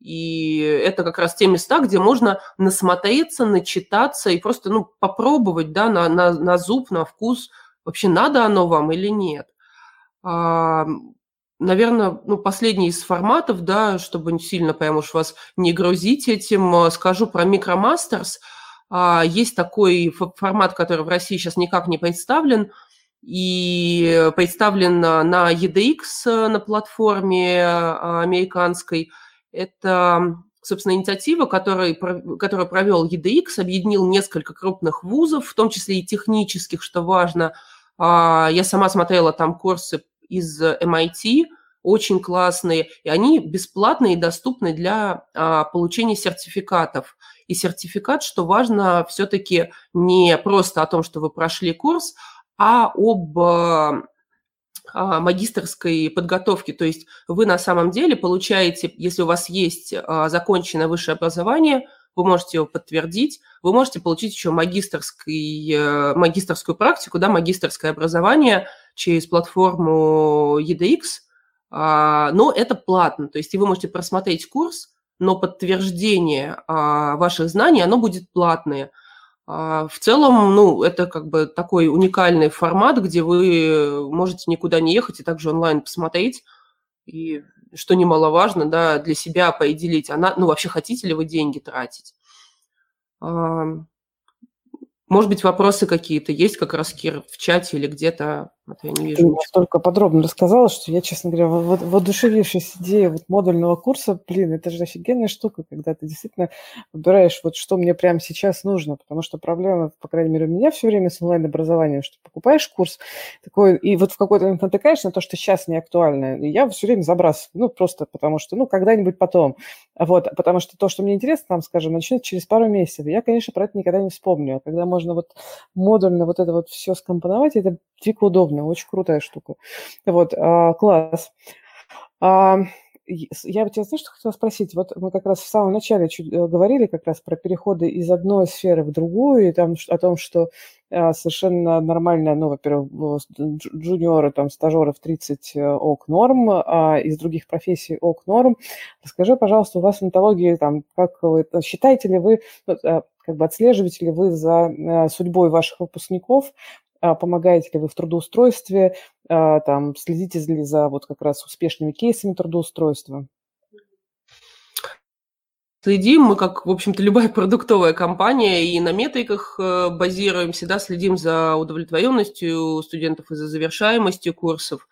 и это как раз те места, где можно насмотреться, начитаться и просто ну, попробовать да, на, на, на зуб, на вкус, вообще надо оно вам или нет. Наверное, ну, последний из форматов, да, чтобы сильно прям уж вас не грузить этим, э, скажу про Micromasters. А, есть такой формат, который в России сейчас никак не представлен, и представлен на EDX э, на платформе американской. Это, собственно, инициатива, которую, которую провел EDX, объединил несколько крупных вузов, в том числе и технических, что важно. А, я сама смотрела там курсы из MIT, очень классные, и они бесплатные и доступны для а, получения сертификатов. И сертификат, что важно, все-таки не просто о том, что вы прошли курс, а об а, а магистрской подготовке. То есть вы на самом деле получаете, если у вас есть а, законченное высшее образование, вы можете его подтвердить, вы можете получить еще магистрский, э, магистрскую практику, да, магистрское образование через платформу EDX, а, но это платно, то есть и вы можете просмотреть курс, но подтверждение а, ваших знаний, оно будет платное. А, в целом, ну, это как бы такой уникальный формат, где вы можете никуда не ехать и также онлайн посмотреть, и что немаловажно, да, для себя поделить, она, ну, вообще хотите ли вы деньги тратить. Может быть, вопросы какие-то есть как раз, Кир, в чате или где-то? Вот я не вижу. Ты настолько подробно рассказала, что я, честно говоря, воодушевившись идеей вот модульного курса, блин, это же офигенная штука, когда ты действительно выбираешь, вот что мне прямо сейчас нужно, потому что проблема, по крайней мере, у меня все время с онлайн-образованием, что покупаешь курс такой, и вот в какой-то момент натыкаешься на то, что сейчас не актуально, и я все время забрасываю, ну, просто потому что, ну, когда-нибудь потом, вот, потому что то, что мне интересно, там, скажем, начнется через пару месяцев, я, конечно, про это никогда не вспомню, а когда можно вот модульно вот это вот все скомпоновать, это дико удобно, очень крутая штука. Вот, а, класс. А, я тебя, знаешь, что хотела спросить? Вот мы как раз в самом начале чуть э, говорили как раз про переходы из одной сферы в другую, и там о том, что а, совершенно нормально, ну, во-первых, джуниоры, там, стажеры в 30 э, ок норм, а из других профессий ок норм. Расскажи, пожалуйста, у вас в онтологии, там, как вы, считаете ли вы, э, как бы отслеживаете ли вы за судьбой ваших выпускников, помогаете ли вы в трудоустройстве, а, там, следите ли за вот как раз успешными кейсами трудоустройства? Следим, мы как, в общем-то, любая продуктовая компания, и на метриках э, базируемся, да, следим за удовлетворенностью студентов и за завершаемостью курсов,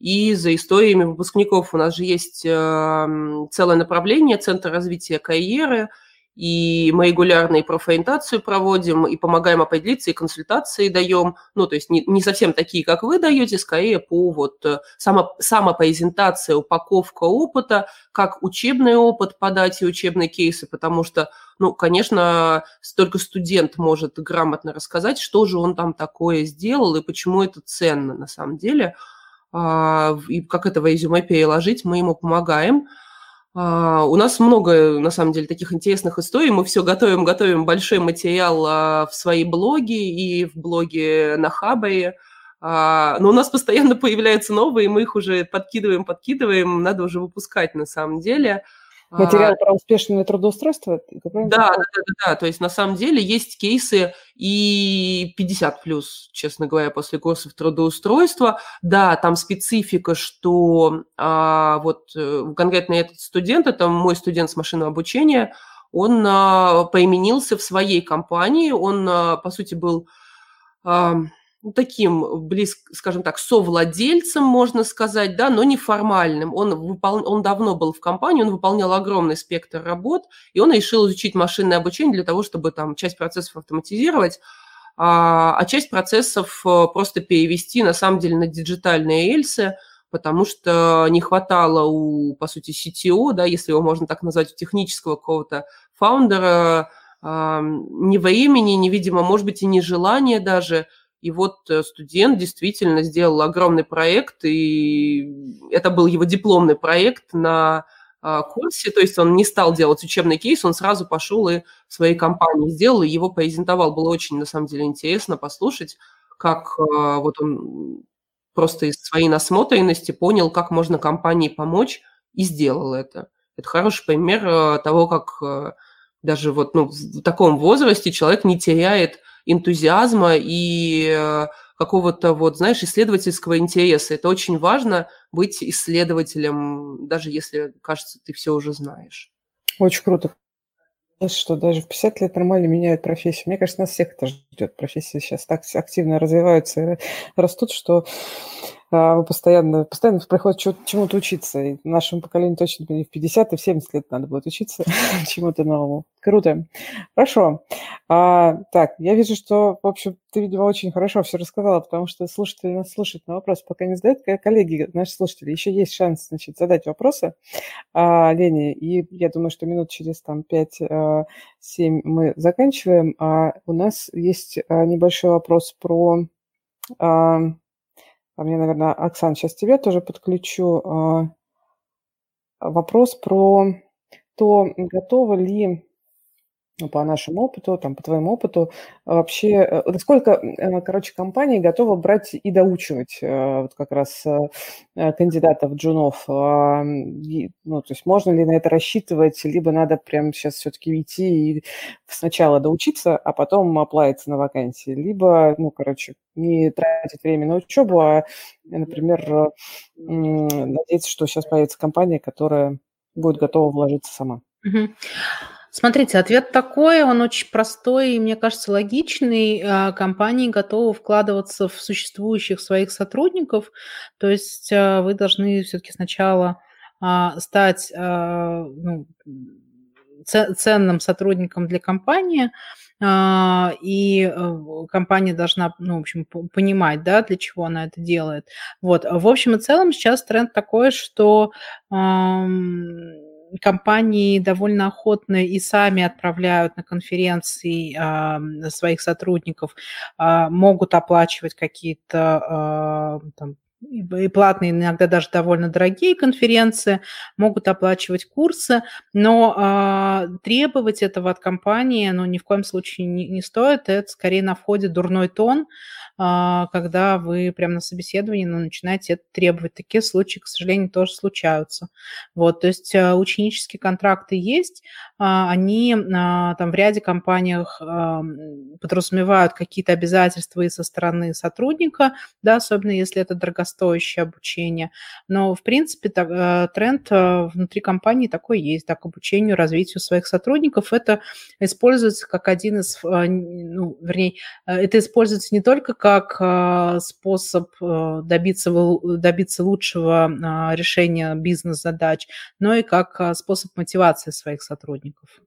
и за историями выпускников. У нас же есть э, целое направление Центр развития карьеры – и мы регулярно и профориентацию проводим, и помогаем определиться, и консультации даем. Ну, то есть не, не совсем такие, как вы даете, скорее по вот э, само, самопрезентация, упаковка опыта, как учебный опыт подать и учебные кейсы, потому что, ну, конечно, только студент может грамотно рассказать, что же он там такое сделал и почему это ценно на самом деле. А, и как это в резюме переложить, мы ему помогаем – а, у нас много, на самом деле, таких интересных историй. Мы все готовим, готовим большой материал а, в свои блоги и в блоге на Хабре. А, но у нас постоянно появляются новые, мы их уже подкидываем, подкидываем, надо уже выпускать на самом деле. Материал про успешное трудоустройство? Да, да, да, да, да. То есть на самом деле есть кейсы и 50 плюс, честно говоря, после курсов трудоустройства. Да, там специфика, что а, вот э, конкретно этот студент, это мой студент с машинного обучения, он а, поименился в своей компании, он, а, по сути, был... А, таким, близко, скажем так, совладельцем, можно сказать, да, но неформальным. Он, выпол... он давно был в компании, он выполнял огромный спектр работ, и он решил изучить машинное обучение для того, чтобы там часть процессов автоматизировать, а, а часть процессов э, просто перевести, на самом деле, на диджитальные рельсы, потому что не хватало у, по сути, CTO, да, если его можно так назвать, технического какого-то фаундера, ни времени, ни, видимо, может быть, и не желания даже – и вот э, студент действительно сделал огромный проект, и это был его дипломный проект на а, курсе, то есть он не стал делать учебный кейс, он сразу пошел и в своей компании сделал, и его презентовал. Было очень, на самом деле, интересно послушать, как а, вот он просто из своей насмотренности понял, как можно компании помочь, и сделал это. Это хороший пример э, того, как э, даже вот ну, в таком возрасте человек не теряет энтузиазма и э, какого-то вот, знаешь, исследовательского интереса. Это очень важно быть исследователем, даже если, кажется, ты все уже знаешь. Очень круто. Что даже в 50 лет нормально меняют профессию. Мне кажется, нас всех это ждет. Профессии сейчас так активно развиваются и растут, что а, постоянно, постоянно приходится чему-то учиться. И нашему поколению точно и в 50, и в 70 лет надо будет учиться чему-то новому. Круто. Хорошо. А, так, я вижу, что, в общем, ты, видимо, очень хорошо все рассказала, потому что слушатели нас слушают на вопрос, пока не задают. Коллеги, наши слушатели, еще есть шанс, значит, задать вопросы а, Лене. И я думаю, что минут через там 5-7 а, мы заканчиваем. А у нас есть а, небольшой вопрос про... А, а мне, наверное, Оксан, сейчас тебе тоже подключу а, вопрос про то, готова ли по нашему опыту, там, по твоему опыту, вообще, э, насколько, э, короче, компании готовы брать и доучивать э, вот как раз кандидатов джунов? А, ну, то есть можно ли на это рассчитывать, либо надо прямо сейчас все-таки идти и сначала доучиться, а потом оплавиться на вакансии, либо, ну, короче, не тратить время на учебу, а, например, надеяться, что сейчас появится компания, которая будет готова вложиться сама. Смотрите, ответ такой, он очень простой и, мне кажется, логичный. А, компании готовы вкладываться в существующих своих сотрудников, то есть а, вы должны все-таки сначала а, стать ну, ценным сотрудником для компании, и компания должна, ну, в общем, понимать, да, для чего она это делает. Вот. В общем и целом сейчас тренд такой, что компании довольно охотно и сами отправляют на конференции э, своих сотрудников, э, могут оплачивать какие-то э, там, и платные, иногда даже довольно дорогие конференции, могут оплачивать курсы, но э, требовать этого от компании, ну, ни в коем случае не, не стоит, это скорее на входе дурной тон, а, когда вы прямо на собеседовании ну, начинаете это требовать. Такие случаи, к сожалению, тоже случаются. Вот, то есть а, ученические контракты есть, а, они там в ряде компаниях подразумевают какие-то обязательства и со стороны сотрудника, да, особенно если это дорогостоящее обучение. Но, в принципе, тренд внутри компании такой есть, так, к обучению, развитию своих сотрудников. Это используется как один из, ну, вернее, это используется не только как а, способ э, добиться, добиться лучшего а, решения бизнес-задач, но и как а, способ мотивации своих сотрудников.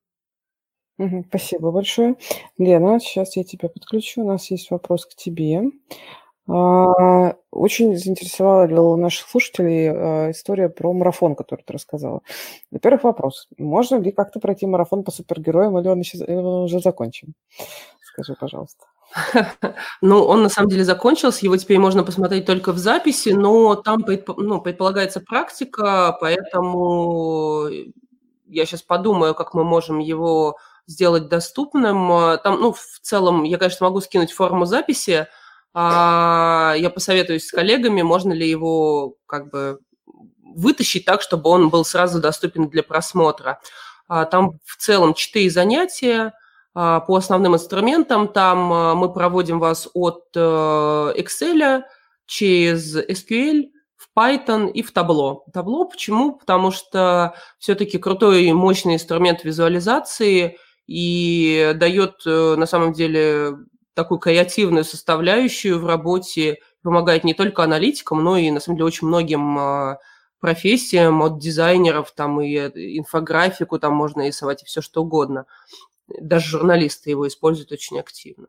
спасибо большое. Лена, сейчас я тебя подключу. У нас есть вопрос к тебе. Очень заинтересовала наших слушателей история про марафон, который ты рассказала. Во-первых, вопрос. Можно ли как-то пройти марафон по супергероям, или он, еще, или он уже закончен? Скажи, пожалуйста. Ну, он на самом деле закончился, его теперь можно посмотреть только в записи, но там ну, предполагается практика, поэтому я сейчас подумаю, как мы можем его сделать доступным. Там, ну, в целом, я, конечно, могу скинуть форму записи, а я посоветуюсь с коллегами, можно ли его как бы вытащить так, чтобы он был сразу доступен для просмотра. А там в целом четыре занятия – а, по основным инструментам. Там а, мы проводим вас от э, Excel через SQL в Python и в Tableau. Tableau почему? Потому что все-таки крутой и мощный инструмент визуализации и дает э, на самом деле такую креативную составляющую в работе, помогает не только аналитикам, но и на самом деле очень многим а, профессиям, от дизайнеров там и инфографику там можно рисовать и все что угодно даже журналисты его используют очень активно.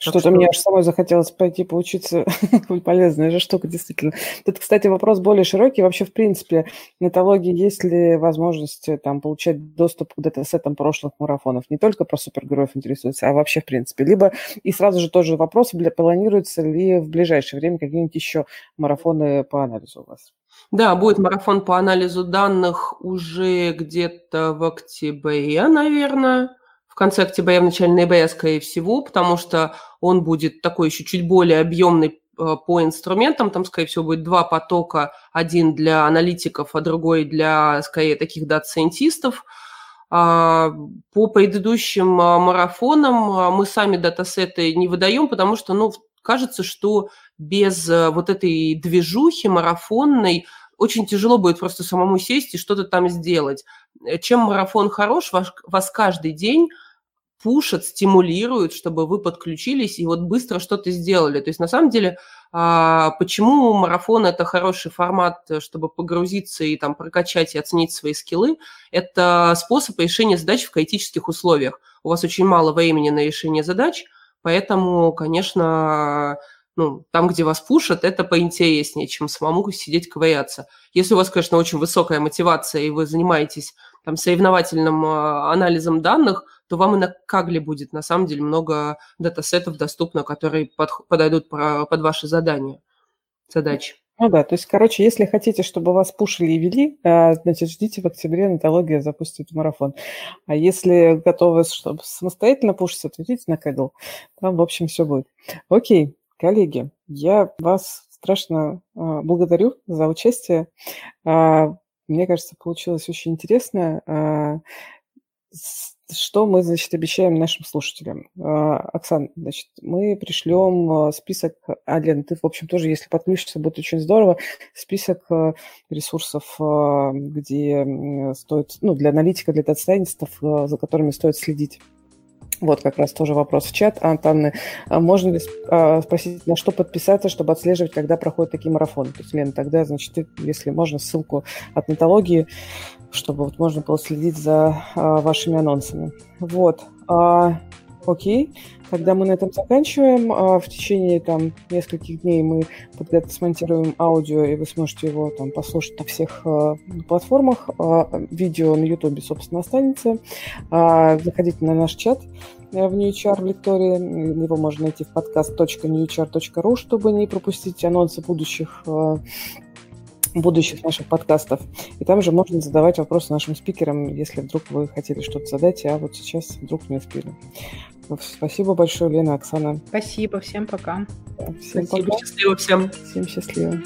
Что-то что... мне аж самой захотелось пойти поучиться. Полезная же штука, действительно. Тут, кстати, вопрос более широкий. Вообще, в принципе, нетологии есть ли возможность э, там, получать доступ к датасетам прошлых марафонов? Не только про супергероев интересуется, а вообще, в принципе. Либо, и сразу же тоже вопрос, планируется ли в ближайшее время какие-нибудь еще марафоны по анализу у вас? Да, будет марафон по анализу данных уже где-то в октябре, наверное конце октября, в начале ноября, скорее всего, потому что он будет такой еще чуть более объемный э, по инструментам. Там, скорее всего, будет два потока. Один для аналитиков, а другой для, скорее, таких дат-сайентистов. А, по предыдущим а, марафонам а, мы сами датасеты не выдаем, потому что, ну, кажется, что без вот этой движухи марафонной очень тяжело будет просто самому сесть и что-то там сделать. Чем марафон хорош, вас, вас каждый день пушат, стимулируют, чтобы вы подключились и вот быстро что-то сделали. То есть на самом деле, а, почему марафон – это хороший формат, чтобы погрузиться и там прокачать и оценить свои скиллы? Это способ решения задач в критических условиях. У вас очень мало времени на решение задач, поэтому, конечно, ну, там, где вас пушат, это поинтереснее, чем самому сидеть ковыряться. Если у вас, конечно, очень высокая мотивация, и вы занимаетесь там, соревновательным а, анализом данных – то вам и на Кагле будет на самом деле много датасетов доступно, которые под, подойдут под ваши задания, задачи. Ну да, то есть, короче, если хотите, чтобы вас пушили и вели, а, значит, ждите в октябре Натология запустит марафон. А если готовы, чтобы самостоятельно пушиться, то на Кагл. Там, в общем, все будет. Окей, коллеги, я вас страшно а, благодарю за участие. А, мне кажется, получилось очень интересно что мы, значит, обещаем нашим слушателям? А, Оксан, значит, мы пришлем а, список, а, Лен, ты, в общем, тоже, если подключишься, будет очень здорово, список а, ресурсов, где стоит, ну, для аналитика, для дата-сайентистов, за которыми стоит следить. Вот как раз тоже вопрос в чат от Анны. Можно ли спросить, на что подписаться, чтобы отслеживать, когда проходят такие марафоны? То есть, Лена, тогда, значит, если можно, ссылку от Нетологии чтобы вот можно было следить за а, вашими анонсами. Вот. А, окей. Тогда мы на этом заканчиваем. А, в течение там нескольких дней мы смонтируем аудио, и вы сможете его там послушать на всех а, платформах. А, видео на YouTube, собственно, останется. А, заходите на наш чат э, в NewChar в лектории. Его можно найти в podcast.newchar.ru, чтобы не пропустить анонсы будущих будущих наших подкастов. И там же можно задавать вопросы нашим спикерам, если вдруг вы хотели что-то задать, а вот сейчас вдруг не успели. Спасибо большое, Лена, Оксана. Спасибо, всем пока. Всем Спасибо, пока. счастливо всем. Всем счастливо.